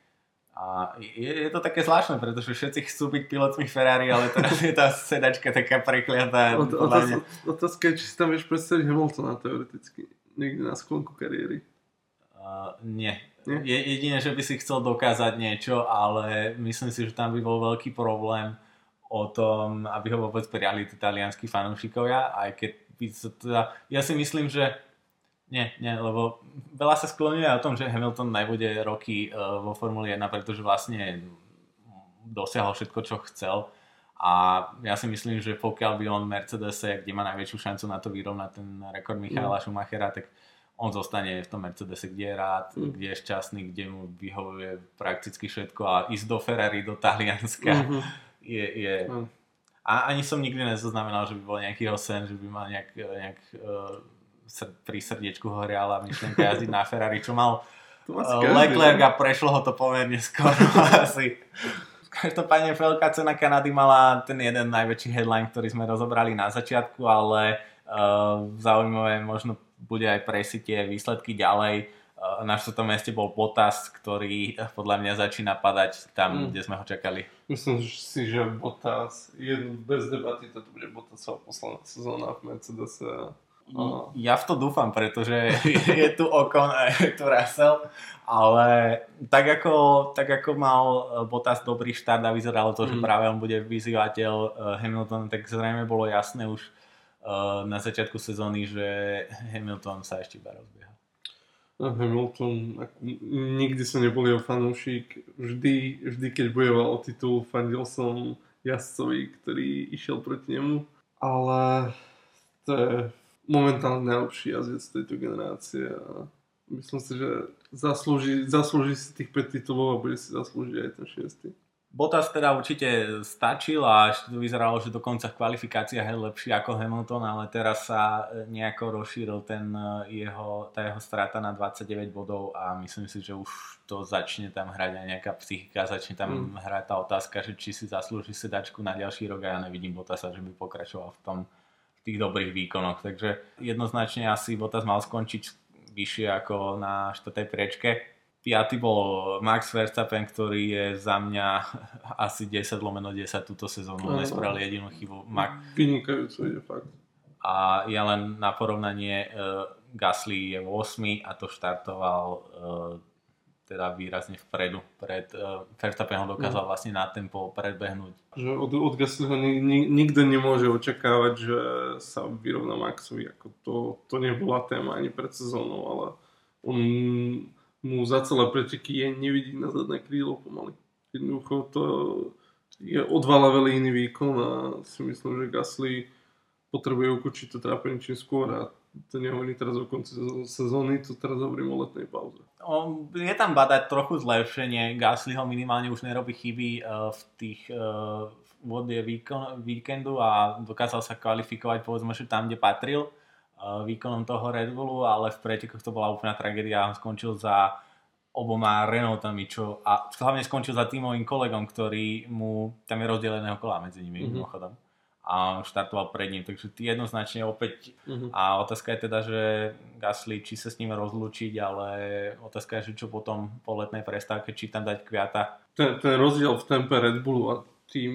a je, je to také zvláštne, pretože všetci chcú byť pilotmi Ferrari, ale teraz je tá sedačka taká prekliatá. otázka je, či si tam vieš predstaviť Hamiltona teoreticky. Niekde na sklonku kariéry. Uh, nie. nie? Je, jedine, že by si chcel dokázať niečo, ale myslím si, že tam by bol veľký problém o tom, aby ho vôbec prijali talianskí fanúšikovia, aj keď by to teda, ja si myslím, že nie, nie, lebo veľa sa skloňuje o tom, že Hamilton nebude roky uh, vo Formuli 1, pretože vlastne dosiahol všetko, čo chcel. A ja si myslím, že pokiaľ by on Mercedese, kde má najväčšiu šancu na to vyrovnať ten rekord Michaela mm. Schumachera, tak on zostane v tom Mercedese, kde je rád, mm. kde je šťastný, kde mu vyhovuje prakticky všetko a ísť do Ferrari, do Talianska mm-hmm. je... je mm. A ani som nikdy nezaznamenal, že by bol nejaký sen, že by mal nejak, nejak uh, pri srdiečku horiala myšlienka jazdiť na Ferrari, čo mal uh, Leclerc a prešlo ho to pomerne skoro (laughs) asi. Každopádne veľká cena Kanady mala ten jeden najväčší headline, ktorý sme rozobrali na začiatku, ale uh, zaujímavé možno bude aj presiť tie výsledky ďalej. Uh, na štvrtom mieste bol Bottas, ktorý podľa mňa začína padať tam, mm. kde sme ho čakali. Myslím si, že Bottas, je bez debaty, toto bude Bottasová posledná sezóna v Mercedese No. Ja v to dúfam, pretože (laughs) je tu Okon a je tu Russell, ale tak ako, tak ako mal Bottas dobrý štart a vyzeralo to, mm. že práve on bude vyzývateľ eh, Hamilton, tak zrejme bolo jasné už uh, na začiatku sezóny, že Hamilton sa ešte iba rozbieha. Hamilton, nikdy som nebol jeho fanúšik, vždy, vždy keď bojoval o titul, fandil som jazdcovi, ktorý išiel proti nemu, ale to je momentálne najlepší jazdec tejto generácie a myslím si, že zaslúži, zaslúži si tých 5 titulov a bude si zaslúžiť aj ten 6. Bottas teda určite stačil a to vyzeralo, že dokonca v kvalifikáciách je lepší ako Hamilton, ale teraz sa nejako rozšíril ten eh, jeho, tá jeho strata na 29 bodov a myslím si, že už to začne tam hrať aj nejaká psychika, začne tam mm. hrať tá otázka, že či si zaslúži sedačku na ďalší rok a ja nevidím Bottasa, že by pokračoval v tom tých dobrých výkonoch. Takže jednoznačne asi Bottas mal skončiť vyššie ako na štvrtej priečke. Piatý bol Max Verstappen, ktorý je za mňa (laughs) asi 10 lomeno 10 túto sezónu. Nespravil jedinú chybu. Max. Vynikajúco ide fakt. A ja len na porovnanie uh, Gasly je 8 a to štartoval uh, teda výrazne vpredu. Pred, uh, Verstappen ho dokázal vlastne na tempo predbehnúť. Že od, od Gaslyho ni, ni, nikto nemôže očakávať, že sa vyrovná Maxovi. Ako to, to nebola téma ani pred sezónou, ale on mu za celé preteky je nevidí na zadné krídlo pomaly. Jednoducho to je o dva levely iný výkon a si myslím, že Gasly potrebuje ukočiť to trápenie čím skôr a to nehovorím teraz o konci sezóny, to teraz hovorím o letnej pauze. Je tam badať trochu zlepšenie, Gasly ho minimálne už nerobí chyby uh, v tých vode výkon, víkendu a dokázal sa kvalifikovať povedzme, že tam, kde patril uh, výkonom toho Red Bullu, ale v pretekoch to bola úplná tragédia, on skončil za oboma Renaultami, čo, a hlavne skončil za tímovým kolegom, ktorý mu, tam je rozdeleného kola medzi nimi mm-hmm. mimochodom a štartoval pred ním, takže ty jednoznačne opäť uh-huh. a otázka je teda, že Gasly, či sa s ním rozlúčiť, ale otázka je, že čo potom po letnej prestávke, či tam dať kviata. Ten, ten rozdiel v tempe Red Bullu a tým,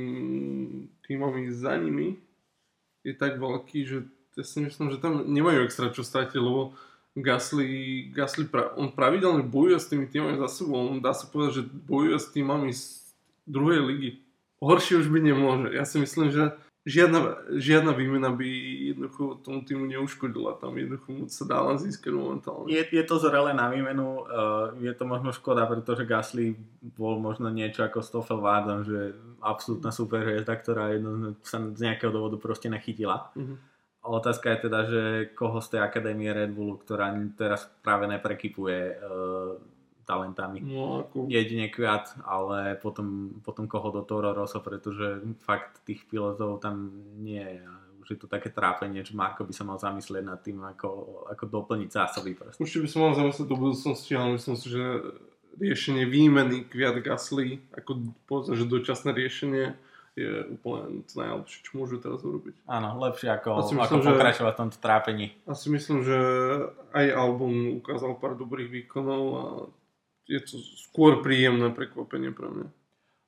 týmami za nimi je tak veľký, že ja si myslím, že tam nemajú extra čo stratiť, lebo Gasly, Gasly pra, on pravidelne bojuje s tými týmami za sebou, on dá sa povedať, že bojuje s týmami z druhej ligy. Horšie už by nemôže. Ja si myslím, že žiadna, žiadna výmena by jednoducho tomu týmu neuškodila. Tam jednoducho moc sa dá len získať momentálne. Je, je to zrele na výmenu, uh, je to možno škoda, pretože Gasly bol možno niečo ako Stoffel Vardan, že absolútna superhviezda, ktorá jedno, sa z nejakého dôvodu proste nechytila. Uh-huh. Otázka je teda, že koho z tej akadémie Red Bullu, ktorá teraz práve neprekypuje uh, talentami. No, ako... Jedine Kviat, ale potom, potom koho do Toro Rosso, pretože fakt tých pilotov tam nie je. Už je to také trápenie, že Marko by sa mal zamyslieť nad tým, ako, ako doplniť zásoby. Proste. Určite by som mal zamyslieť do budúcnosti, ale myslím si, že riešenie výmeny Kviat Gasly, ako povedzme, že dočasné riešenie, je úplne to najlepšie, čo môžu teraz urobiť. Áno, lepšie ako, myslím, ako pokračovať v tomto trápení. Asi myslím, že aj album ukázal pár dobrých výkonov a je to skôr príjemné prekvapenie pre mňa.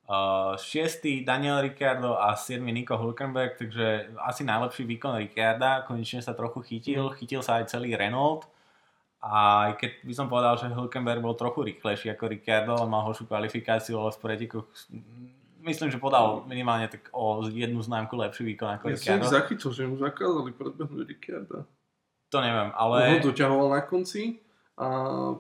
Uh, šiestý Daniel Ricciardo a 7. Nico Hulkenberg, takže asi najlepší výkon Ricciarda, konečne sa trochu chytil, mm. chytil sa aj celý Renault a aj keď by som povedal, že Hulkenberg bol trochu rýchlejší ako Ricciardo, on mal horšiu kvalifikáciu, ale v pretekoch myslím, že podal minimálne tak o jednu známku lepší výkon ako ja Ricciardo. Ja som zachytil, že mu zakázali predbehnúť Ricciarda. To neviem, ale... On ho doťahoval na konci a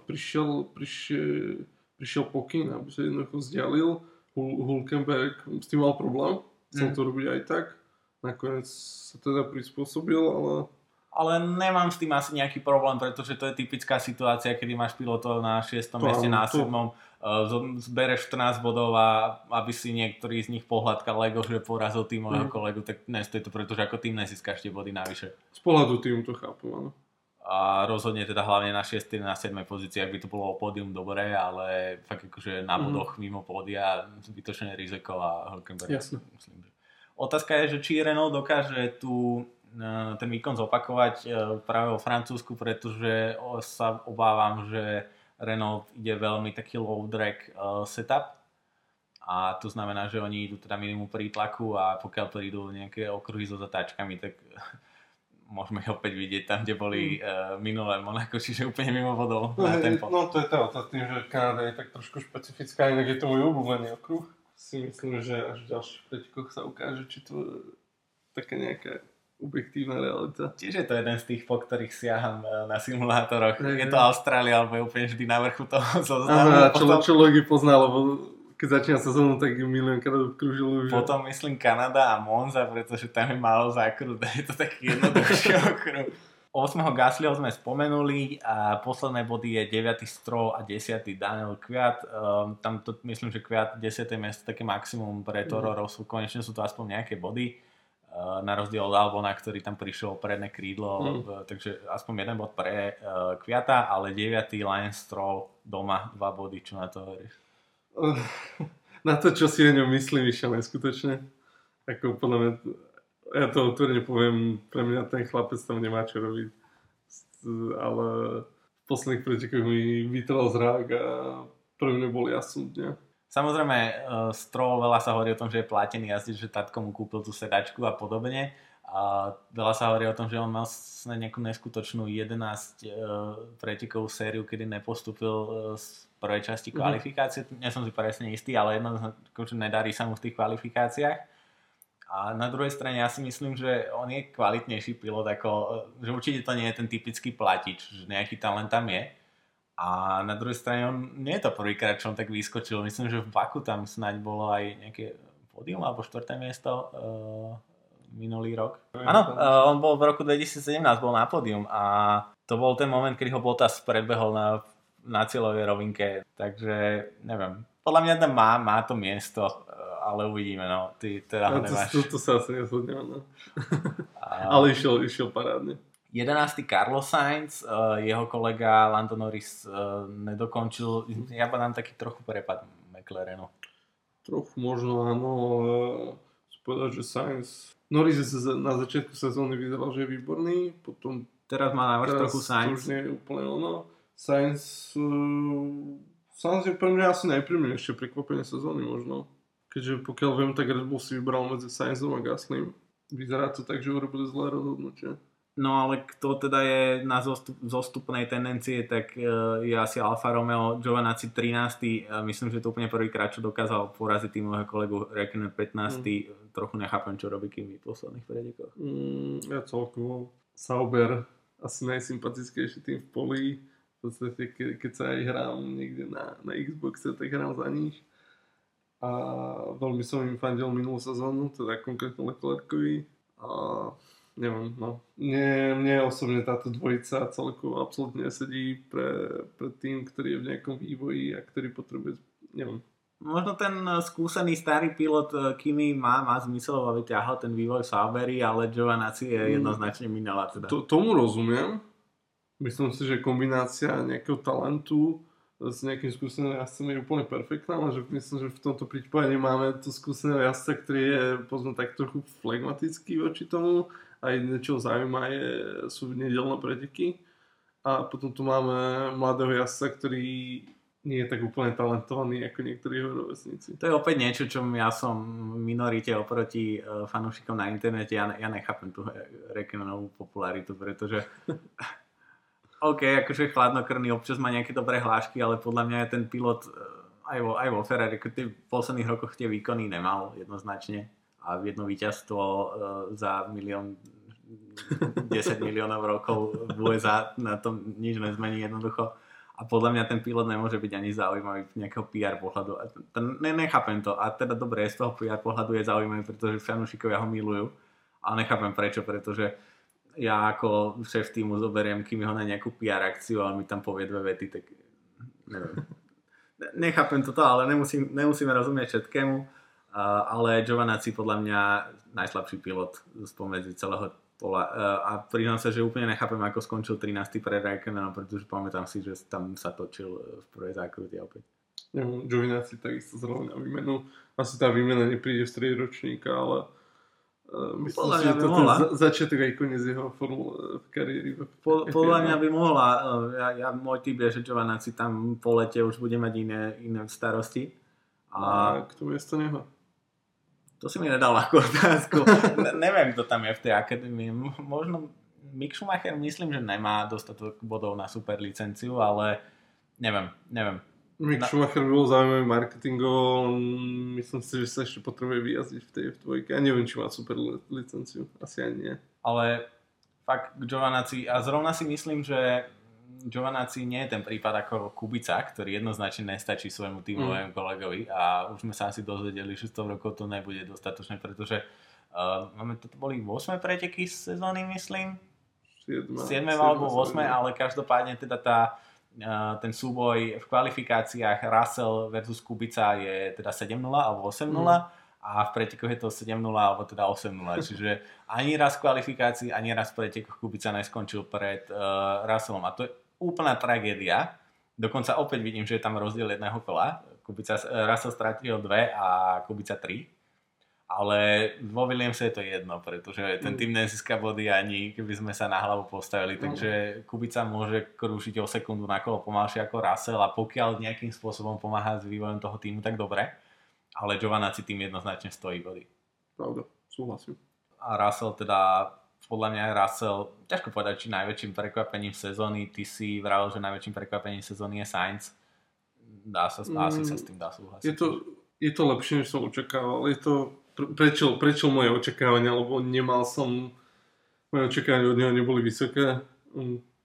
prišiel, prišiel, prišiel pokyn, aby sa jednoducho vzdialil. Hulkenberg s tým mal problém, chcel mm. to robiť aj tak. Nakoniec sa teda prispôsobil, ale... Ale nemám s tým asi nejaký problém, pretože to je typická situácia, kedy máš pilotov na 6. To, mieste, na 7. To... Eh, zbereš 14 bodov a aby si niektorý z nich pohľadkal Lego, že porazil týmového mm. kolegu, tak nestojí to, pretože ako tým nezískaš tie body navyše. Z pohľadu týmu to chápem, áno a rozhodne teda hlavne na 6. na 7. pozícii, ak by to bolo pódium dobré, ale fakt akože na mhm. bodoch mm. mimo pódia zbytočné riziko a Hülkenberg. Jasne. Myslím, že. Otázka je, že či Renault dokáže tu e, ten výkon zopakovať e, práve vo Francúzsku, pretože sa obávam, že Renault ide veľmi taký low drag e, setup a to znamená, že oni idú teda minimum prítlaku a pokiaľ prídu nejaké okruhy so zatáčkami, tak môžeme ich opäť vidieť tam, kde boli mm. uh, minulé Monaco, čiže úplne mimo vodou no, na tempo. No to je to, to tým, že Kanada je tak trošku špecifická, inak je to môj obľúbený okruh. Si myslím, že až v ďalších pretekoch sa ukáže, či to taká nejaká objektívna realita. To je jeden z tých, po ktorých siaham eh, na simulátoroch. Je, je to Austrália, alebo je úplne vždy na vrchu toho zoznamu. Čo, potom... čo Logi pozná, lebo keď začína sezónu, tak miliónkrát obkružil už. Potom myslím Kanada a Monza, pretože tam je málo zákrut, (laughs) je to taký jednoduchší (laughs) okruh. 8. Gaslyho sme spomenuli a posledné body je 9. Stroll a 10. Daniel Kviat. Um, tam to myslím, že Kviat 10. miesto také maximum pre Toro mhm. Rosu. Konečne sú to aspoň nejaké body. Uh, na rozdiel od Albona, ktorý tam prišiel predné krídlo, mm. uh, takže aspoň jeden bod pre uh, Kviata, ale 9. Lance Stroll doma, dva body, čo na to hovoríš? Na to, čo si o ňom myslím, išiel neskutočne. Ako podľa mňa, ja to otvorene poviem, pre mňa ten chlapec tam nemá čo robiť. Ale v posledných pretekoch mi vytrel zrák a pre mňa bol jasný. Samozrejme, Stroll veľa sa hovorí o tom, že je platený jazdič, že tatko mu kúpil tú sedačku a podobne. A veľa sa hovorí o tom, že on mal snad nejakú neskutočnú 11 uh, pretekovú sériu, kedy nepostupil uh, z prvej časti mhm. kvalifikácie. Mm-hmm. Nie som si presne istý, ale jednoducho, že nedarí sa mu v tých kvalifikáciách. A na druhej strane ja si myslím, že on je kvalitnejší pilot, ako, že určite to nie je ten typický platič, že nejaký talent tam je. A na druhej strane on nie je to prvýkrát, čo on tak vyskočil. Myslím, že v Baku tam snáď bolo aj nejaké pódium alebo štvrté miesto uh, minulý rok. Áno, uh, on bol v roku 2017 bol na pódium a to bol ten moment, kedy ho Bottas predbehol na, na cieľovej rovinke. Takže neviem, podľa mňa tam má, má to miesto ale uvidíme, no. Ty teda no, nemáš. To, to, to sa asi nezhodneme, no. A... (laughs) ale išiel, išiel parádne. 11. Carlos Sainz, uh, jeho kolega Lando Norris nedokončil. Ja dám taký trochu prepad McLarenu. Trochu možno áno, povedať, že Sainz... Norris na začiatku sezóny vyzeral, že je výborný, potom... Teraz má návrh trochu Sainz. Už nie je úplne ono. Sainz... Uh, Sainz je pre mňa asi najpríjemnejšie prekvapenie sezóny možno keďže pokiaľ viem, tak Red Bull si vybral medzi Sainzom a Gaslym. Vyzerá to tak, že urobili zlé rozhodnutie. No ale kto teda je na zostup, zostupnej tendencie, tak uh, je asi Alfa Romeo Giovanazzi 13. Uh, myslím, že to úplne prvýkrát, čo dokázal poraziť týmového kolegu Räikkönen 15. Mm. Trochu nechápem, čo robí kým v posledných pretekoch. Mm, ja celkovo Sauber asi najsympatickejší tým v poli. V podstate, ke, keď sa aj hrám niekde na, na Xboxe, tak hrám za nich a veľmi som im fandil minulú sezónu, teda konkrétne Leclercovi a neviem, no. Mne, mne osobne táto dvojica celkovo absolútne nesedí pre, pre tým, ktorý je v nejakom vývoji a ktorý potrebuje, neviem. Možno ten skúsený starý pilot eh, Kimi má, má zmysel, aby ťahal ten vývoj Saubery, ale Giovanazzi je mm. jednoznačne minela. Teda. To, tomu rozumiem. Myslím si, že kombinácia nejakého talentu s nejakým skúseným jazdcom je úplne perfektná, ale že myslím, že v tomto prípade máme tu skúseného jazdca, ktorý je pozme tak trochu flegmatický voči tomu a jedné, čo zaujíma je, sú nedelné preteky a potom tu máme mladého jazdca, ktorý nie je tak úplne talentovaný ako niektorí jeho rovesníci. To je opäť niečo, čo ja som minorite oproti uh, fanúšikom na internete. Ja, ja nechápem tú Rekenovú popularitu, pretože (laughs) OK, akože chladnokrvný občas má nejaké dobré hlášky, ale podľa mňa je ten pilot eh, aj vo, aj vo Ferrari, ako v posledných rokoch tie výkony nemal jednoznačne a jedno víťazstvo uh, za milión 10 miliónov rokov v USA na tom nič nezmení jednoducho. A podľa mňa ten pilot nemôže byť ani zaujímavý nejakého PR pohľadu. A ne, nechápem to. A teda dobre, z toho PR pohľadu je zaujímavý, pretože fanúšikovia ho milujú. Ale nechápem prečo, pretože ja ako šéf týmu zoberiem, kým ho na nejakú PR akciu a on mi tam povie dve vety, tak neviem. Nechápem toto, ale nemusím, nemusíme rozumieť všetkému. Uh, ale Giovanazzi podľa mňa najslabší pilot spomedzi celého pola. Uh, a priznám sa, že úplne nechápem, ako skončil 13. pred Raikkonenom, pretože pamätám si, že tam sa točil v prvej zákruti opäť. Ja, Giovinazzi takisto zrovna výmenu. Asi tá výmena nepríde v strede ročníka, ale Uh, myslím podľa si, že to mohla. začiatok aj koniec jeho formule v kariéry. Po, podľa (laughs) mňa by mohla. Ja, ja, môj typ je, že Giovanazzi tam po lete už bude mať iné, iné starosti. A, a kto miesto neho? To si mi nedal ako (laughs) otázku. ne, neviem, kto tam je v tej akadémii. Možno Mick Schumacher myslím, že nemá dostatok bodov na super licenciu, ale neviem, neviem. Mick na... Schumacher bol zaujímavý marketingovo, myslím si, že sa ešte potrebuje vyjazdiť v tej v dvojke. Ja neviem, či má super licenciu, asi ani nie. Ale fakt Giovanazzi, a zrovna si myslím, že Giovanazzi nie je ten prípad ako Kubica, ktorý jednoznačne nestačí svojmu týmovému mm. kolegovi a už sme sa asi dozvedeli, že 100 rokov to nebude dostatočné, pretože uh, máme, toto boli 8 preteky z sezóny, myslím. 7, 7 alebo 8, ale každopádne teda tá ten súboj v kvalifikáciách Russell versus Kubica je teda 7-0 alebo 8-0 mm. A v pretekoch je to 7-0 alebo teda 8-0. Čiže ani raz v kvalifikácii, ani raz v pretekoch Kubica neskončil pred uh, Russellom. A to je úplná tragédia. Dokonca opäť vidím, že je tam rozdiel jedného kola. Kubica, uh, Russell stratil 2 a Kubica 3. ale vo Williamse je to jedno, pretože ten Mm. tým nezíska body ani keby sme sa na hlavu postavili, No. takže Kubica môže krúžiť o sekundu na kolo pomalšie ako Russell a pokiaľ nejakým spôsobom pomáha s vývojom toho týmu, tak dobre, ale Giovanazzi tým jednoznačne stojí body. Pravda, súhlasím. A Russell teda, podľa mňa Russell, ťažko povedať, či najväčším prekvapením sezóny, ty si vravel, že najväčším prekvapením sezóny je Sainz. Dá sa, mm, asi sa s tým dá súhlasiť. Je to, je to lepšie, než som očakával. Je to, pre- prečo, prečo moje očakávania, lebo nemal som, moje očakávania od neho neboli vysoké.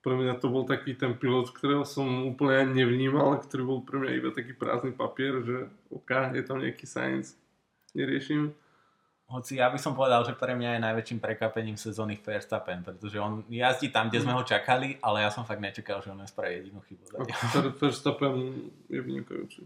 Pre mňa to bol taký ten pilot, ktorého som úplne ani nevnímal, ktorý bol pre mňa iba taký prázdny papier, že OK, je tam nejaký science, neriešim. Hoci ja by som povedal, že pre mňa je najväčším prekvapením sezóny Verstappen, pretože on jazdí tam, kde sme ho čakali, ale ja som fakt nečakal, že on nespraví jedinú chybu. Ver- Verstappen je vynikajúci.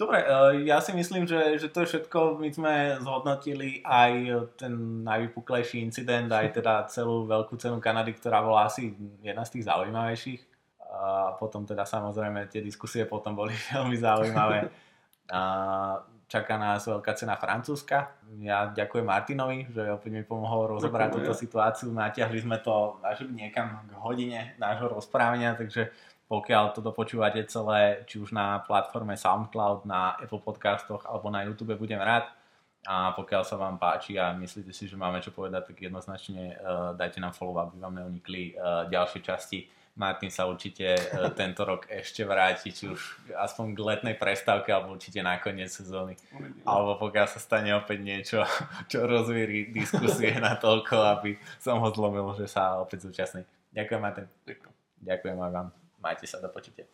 Dobre, eh, ja si myslím, že, že to je všetko. My sme zhodnotili aj ten najvypuklejší incident, aj teda celú veľkú cenu Kanady, ktorá bola asi jedna z tých zaujímavejších. A potom teda samozrejme tie diskusie potom boli (laughs) veľmi zaujímavé. A čaká nás veľká cena Francúzska. Ja ďakujem Martinovi, že opäť mi pomohol rozobrať túto situáciu. Natiahli sme to až niekam k hodine nášho rozprávania, takže pokiaľ to dopočúvate celé, či už na platforme SoundCloud, na Apple podcastoch alebo na YouTube, budem rád. A pokiaľ sa vám páči a myslíte si, že máme čo povedať, tak jednoznačne uh, dajte nám follow, aby vám neunikli uh, ďalšie časti. Martin sa určite uh, tento rok ešte vráti, či už aspoň k letnej prestávke, alebo určite na koniec sezóny. Alebo pokiaľ sa stane opäť niečo, čo rozvíri diskusie na toľko, aby som ho zlomil, že sa opäť zúčastní. Ďakujem, Martin. Ďakujem. Ďakujem aj vám. Majte sa do počutia.